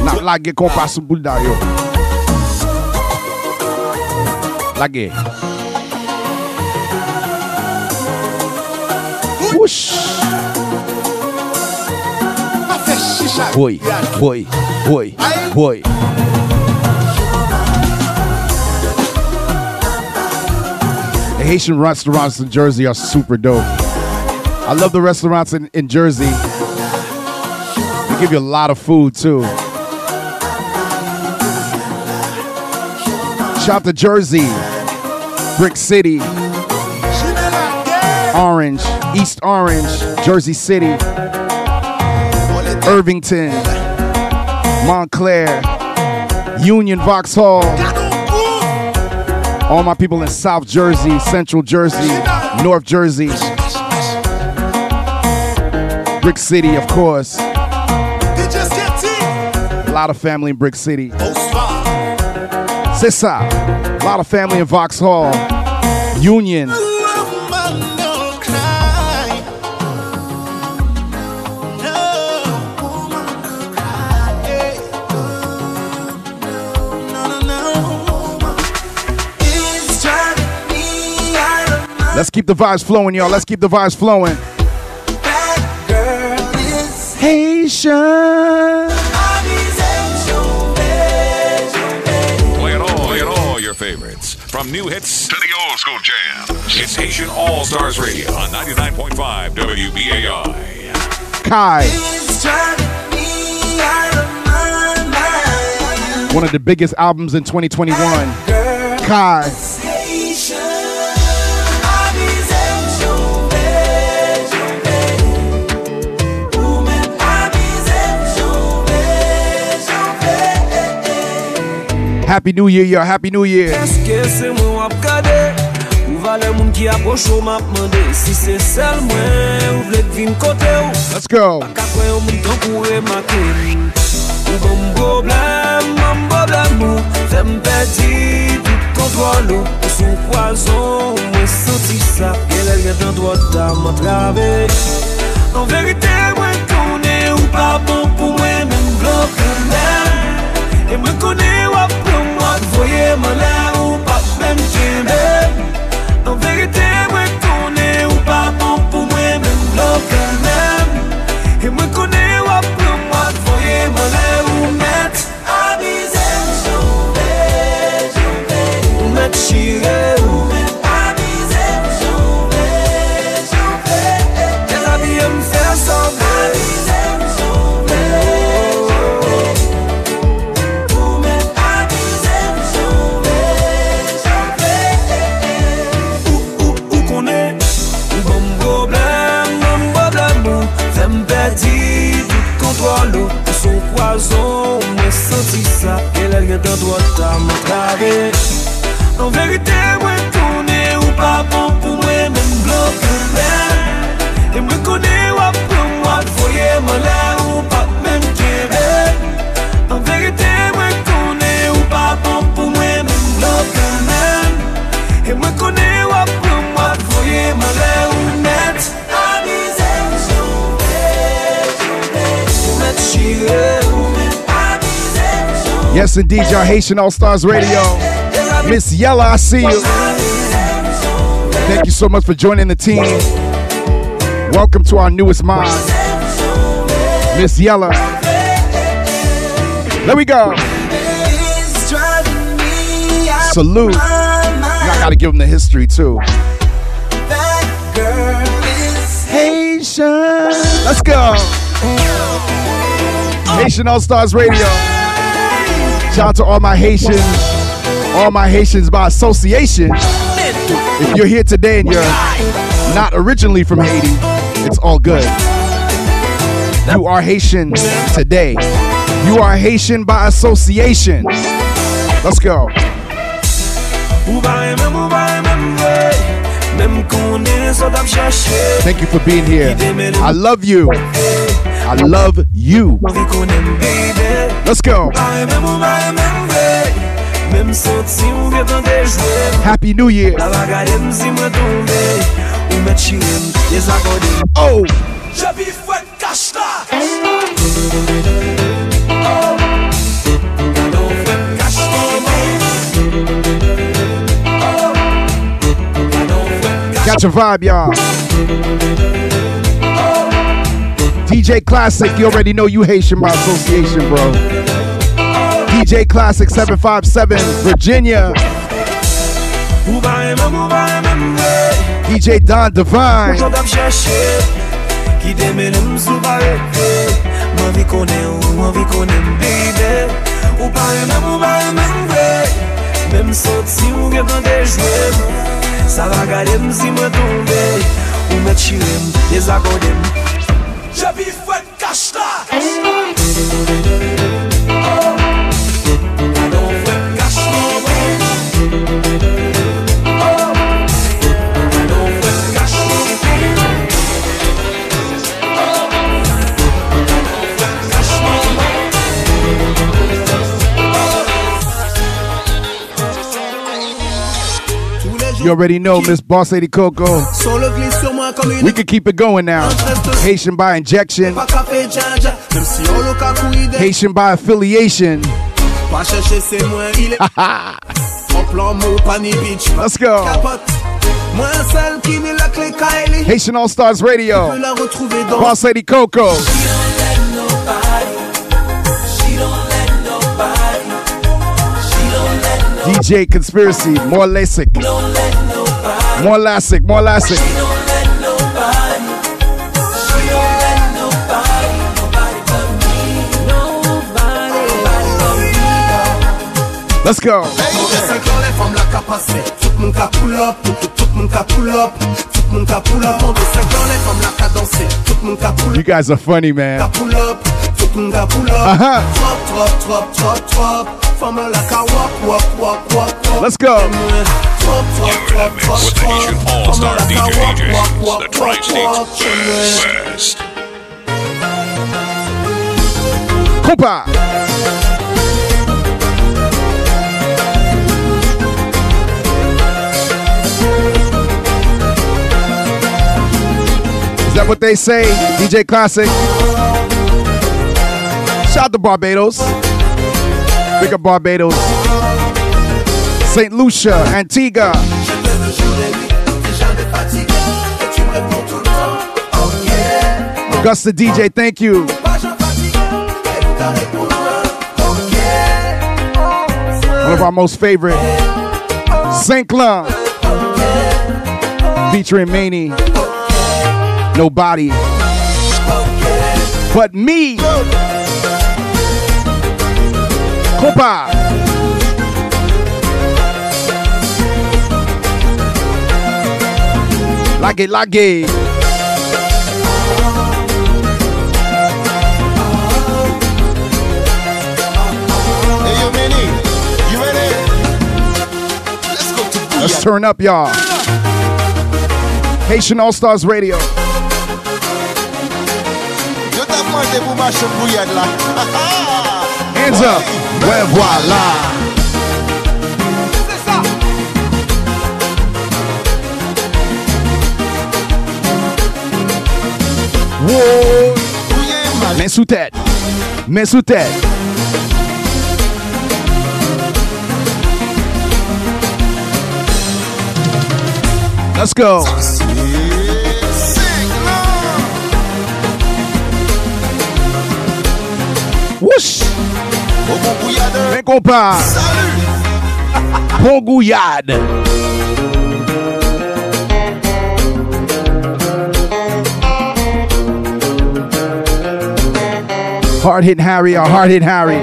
Nak lage kompa sou boulda yo. Lage. Whoosh. Boy, boy, boy, boy. The Haitian restaurants in Jersey are super dope. I love the restaurants in, in Jersey. They give you a lot of food too. Shout to Jersey, Brick City, Orange, East Orange, Jersey City, Irvington, Montclair, Union Vauxhall. All my people in South Jersey, Central Jersey, North Jersey, Brick City, of course. A lot of family in Brick City. Ça. A lot of family in Vauxhall, Union. Let's keep the vibes flowing, y'all. Let's keep the vibes flowing. Haitian. Playing all, playing all your favorites. From new hits to the old school jam. It's Haitian All Stars Radio on 99.5 WBAI. Kai. One of the biggest albums in 2021. Kai. Happy New Year, yo, Happy New Year. Eske se mwen wap kade Ou vale moun ki aposho map mande. Si se sel mwen ou vle kvin kote ou? Let's go. Baka Akakwe ou moun ton kou e make Ou bon problem, bon problem ou? Fem pedi tout kontrol ou? Ou sou kwazon ou mwen soti sa? Yelel yetan doat ta mwen trave. An verite mwen kone ou pa bon pou mwen Mwen blok mwen E mwen kone wap Ak voye man la ou pa mèm jemè An verite mwen Tan doa ta mwen trave En verite Yes, indeed, y'all. Haitian All Stars Radio. Miss Yella, I see you. Thank you so much for joining the team. Welcome to our newest mod, Miss Yella. There we go. Salute. I gotta give them the history too. Haitian. Let's go. Haitian All Stars Radio. Shout out to all my Haitians, all my Haitians by association. If you're here today and you're not originally from Haiti, it's all good. You are Haitian today. You are Haitian by association. Let's go. Thank you for being here. I love you. I love you. Let's go. Happy New Year. La bagadem si mwen tombe DJ Classic, you already know you Haitian by association, bro. DJ Classic 757, Virginia. DJ Don Divine. Sot Mwen vi konen ou, vye tan de jwe Sa va gade m si tombe. Ou chirem, les akodem You already know Miss Boss Lady Coco. We can keep it going now. Haitian by injection, Haitian by affiliation. Let's go. Haitian All Stars Radio. Boss Lady Coco. DJ Conspiracy, more LASIK. More LASIK, more LASIK. Up Tout le monde ka pull up Uh-huh. Let's go. Compa. That what they say? DJ Classic. Shout out to Barbados. Big up Barbados. St. Lucia, Antigua. Augusta DJ, thank you. One of our most favorite. St. Club. Featuring Maney. Nobody. But me. Compa. Like it, like it. Hey, yo, Manny, you ready? Let's Let's turn up, y'all. Haitian All Stars Radio. Demandé pour marcher bouillade là. Hands up. Ouais, voilà. Wow. Main sous tête. Main sous tête. Let's go. Whoosh. Vem comprar. Pogouillade. Hard hit Harry, or hard hit Harry.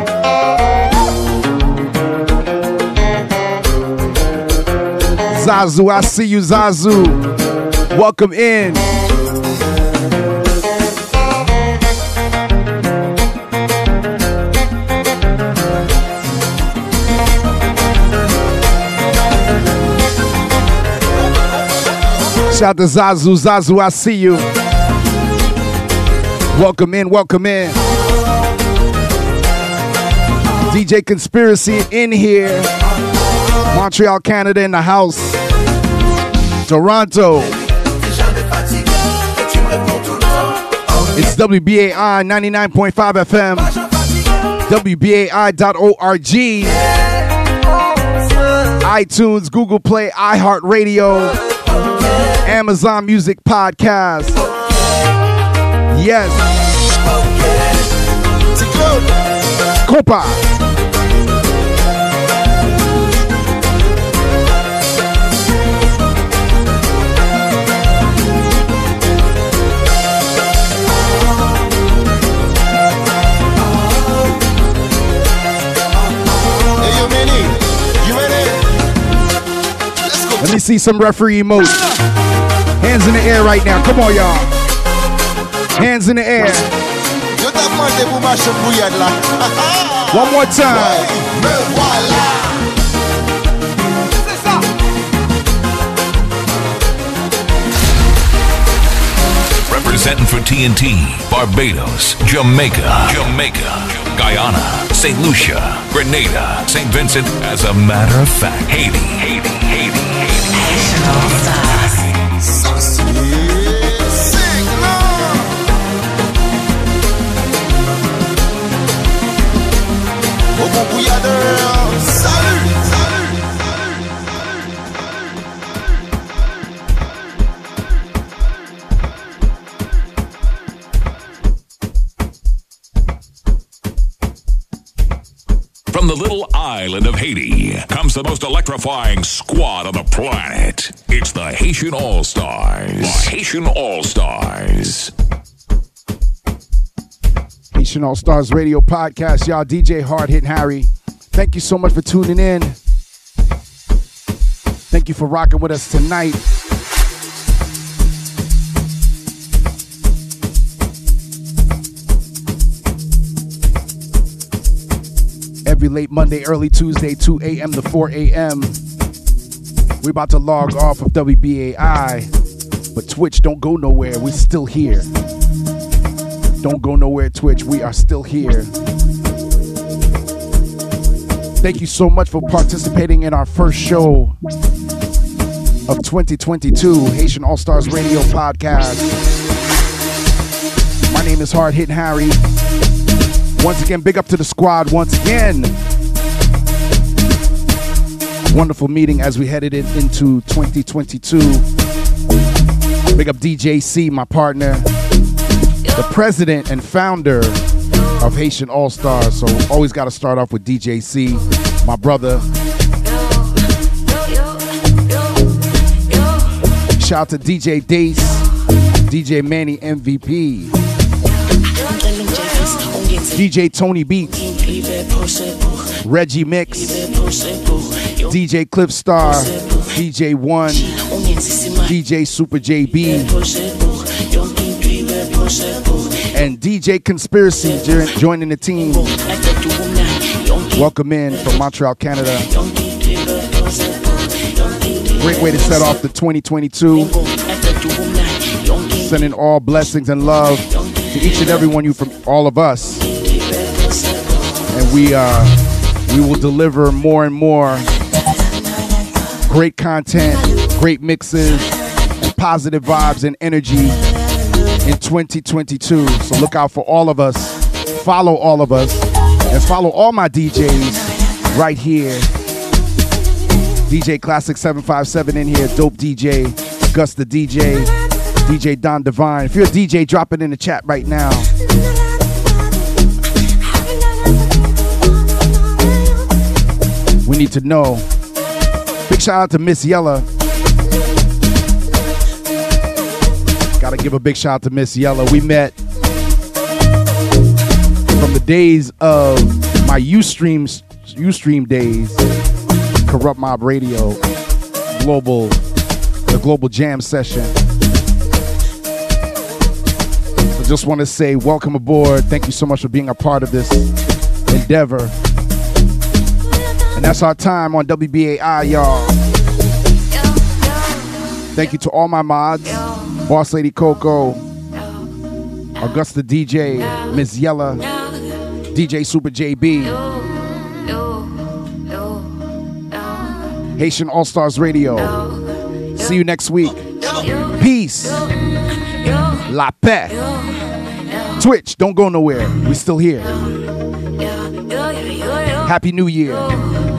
Zazu, I see you, Zazu. Welcome in. Shout out to Zazu, Zazu, I see you. Welcome in, welcome in. DJ Conspiracy in here. Montreal, Canada in the house. Toronto. It's WBAI 99.5 FM. WBAI.org. iTunes, Google Play, iHeartRadio, Amazon Music Podcast. Yes. Compa. Me see some referee emotes. Hands in the air right now. Come on, y'all. Hands in the air. Yo t'as demandé pour marcher bouillade là. One more time. Representing for TNT, Barbados, Jamaica, Jamaica, Guyana, St. Lucia, Grenada, St. Vincent, as a matter of fact, Haiti, Haiti, Girl From the little island of Haiti comes the most electrifying squad on the planet. It's the Haitian All Stars. The Haitian All Stars. Haitian All Stars Radio Podcast. Y'all, DJ Hard Hitting Harry. Thank you so much for tuning in. Thank you for rocking with us tonight. Every late Monday, early Tuesday, 2 a.m. to 4 a.m. We're about to log off of WBAI, but Twitch don't go nowhere. We're still here. Don't go nowhere, Twitch. We are still here. Thank you so much for participating in our first show of 2022 Haitian All Stars Radio Podcast. My name is Hard Hitting Harry. Once again, big up to the squad. Once again, wonderful meeting as we headed in, into 2022. Big up DJ C, my partner, the president and founder of Haitian All Stars. So always got to start off with DJ C, my brother. Shout out to DJ Dace, DJ Manny MVP, DJ Tony Beats, Reggie Mix, DJ Cliff Star, DJ One, DJ Super JB, and DJ Conspiracy joining the team. Welcome in from Montreal, Canada. Great way to set off the 2022. Sending all blessings and love to each and every one of you from all of us. And we uh we will deliver more and more great content, great mixes, and positive vibes and energy in 2022. So look out for all of us. Follow all of us and follow all my DJs right here DJ Classic 757 in here, dope DJ, Gus the DJ, DJ Don Divine. If you're a DJ, drop it in the chat right now. We need to know. Big shout out to Miss Yella. Gotta give a big shout out to Miss Yella. We met from the days of my Ustream Ustream days Corrupt Mob Radio, global, the global jam session. I just want to say welcome aboard. Thank you so much for being a part of this endeavor. And that's our time on WBAI, y'all. Thank you to all my mods, Boss Lady Coco, Augusta DJ, Ms. Yella, DJ Super JB. Haitian All Stars Radio. See you next week. Peace. La paix. Twitch, don't go nowhere. We're still here. Happy New Year.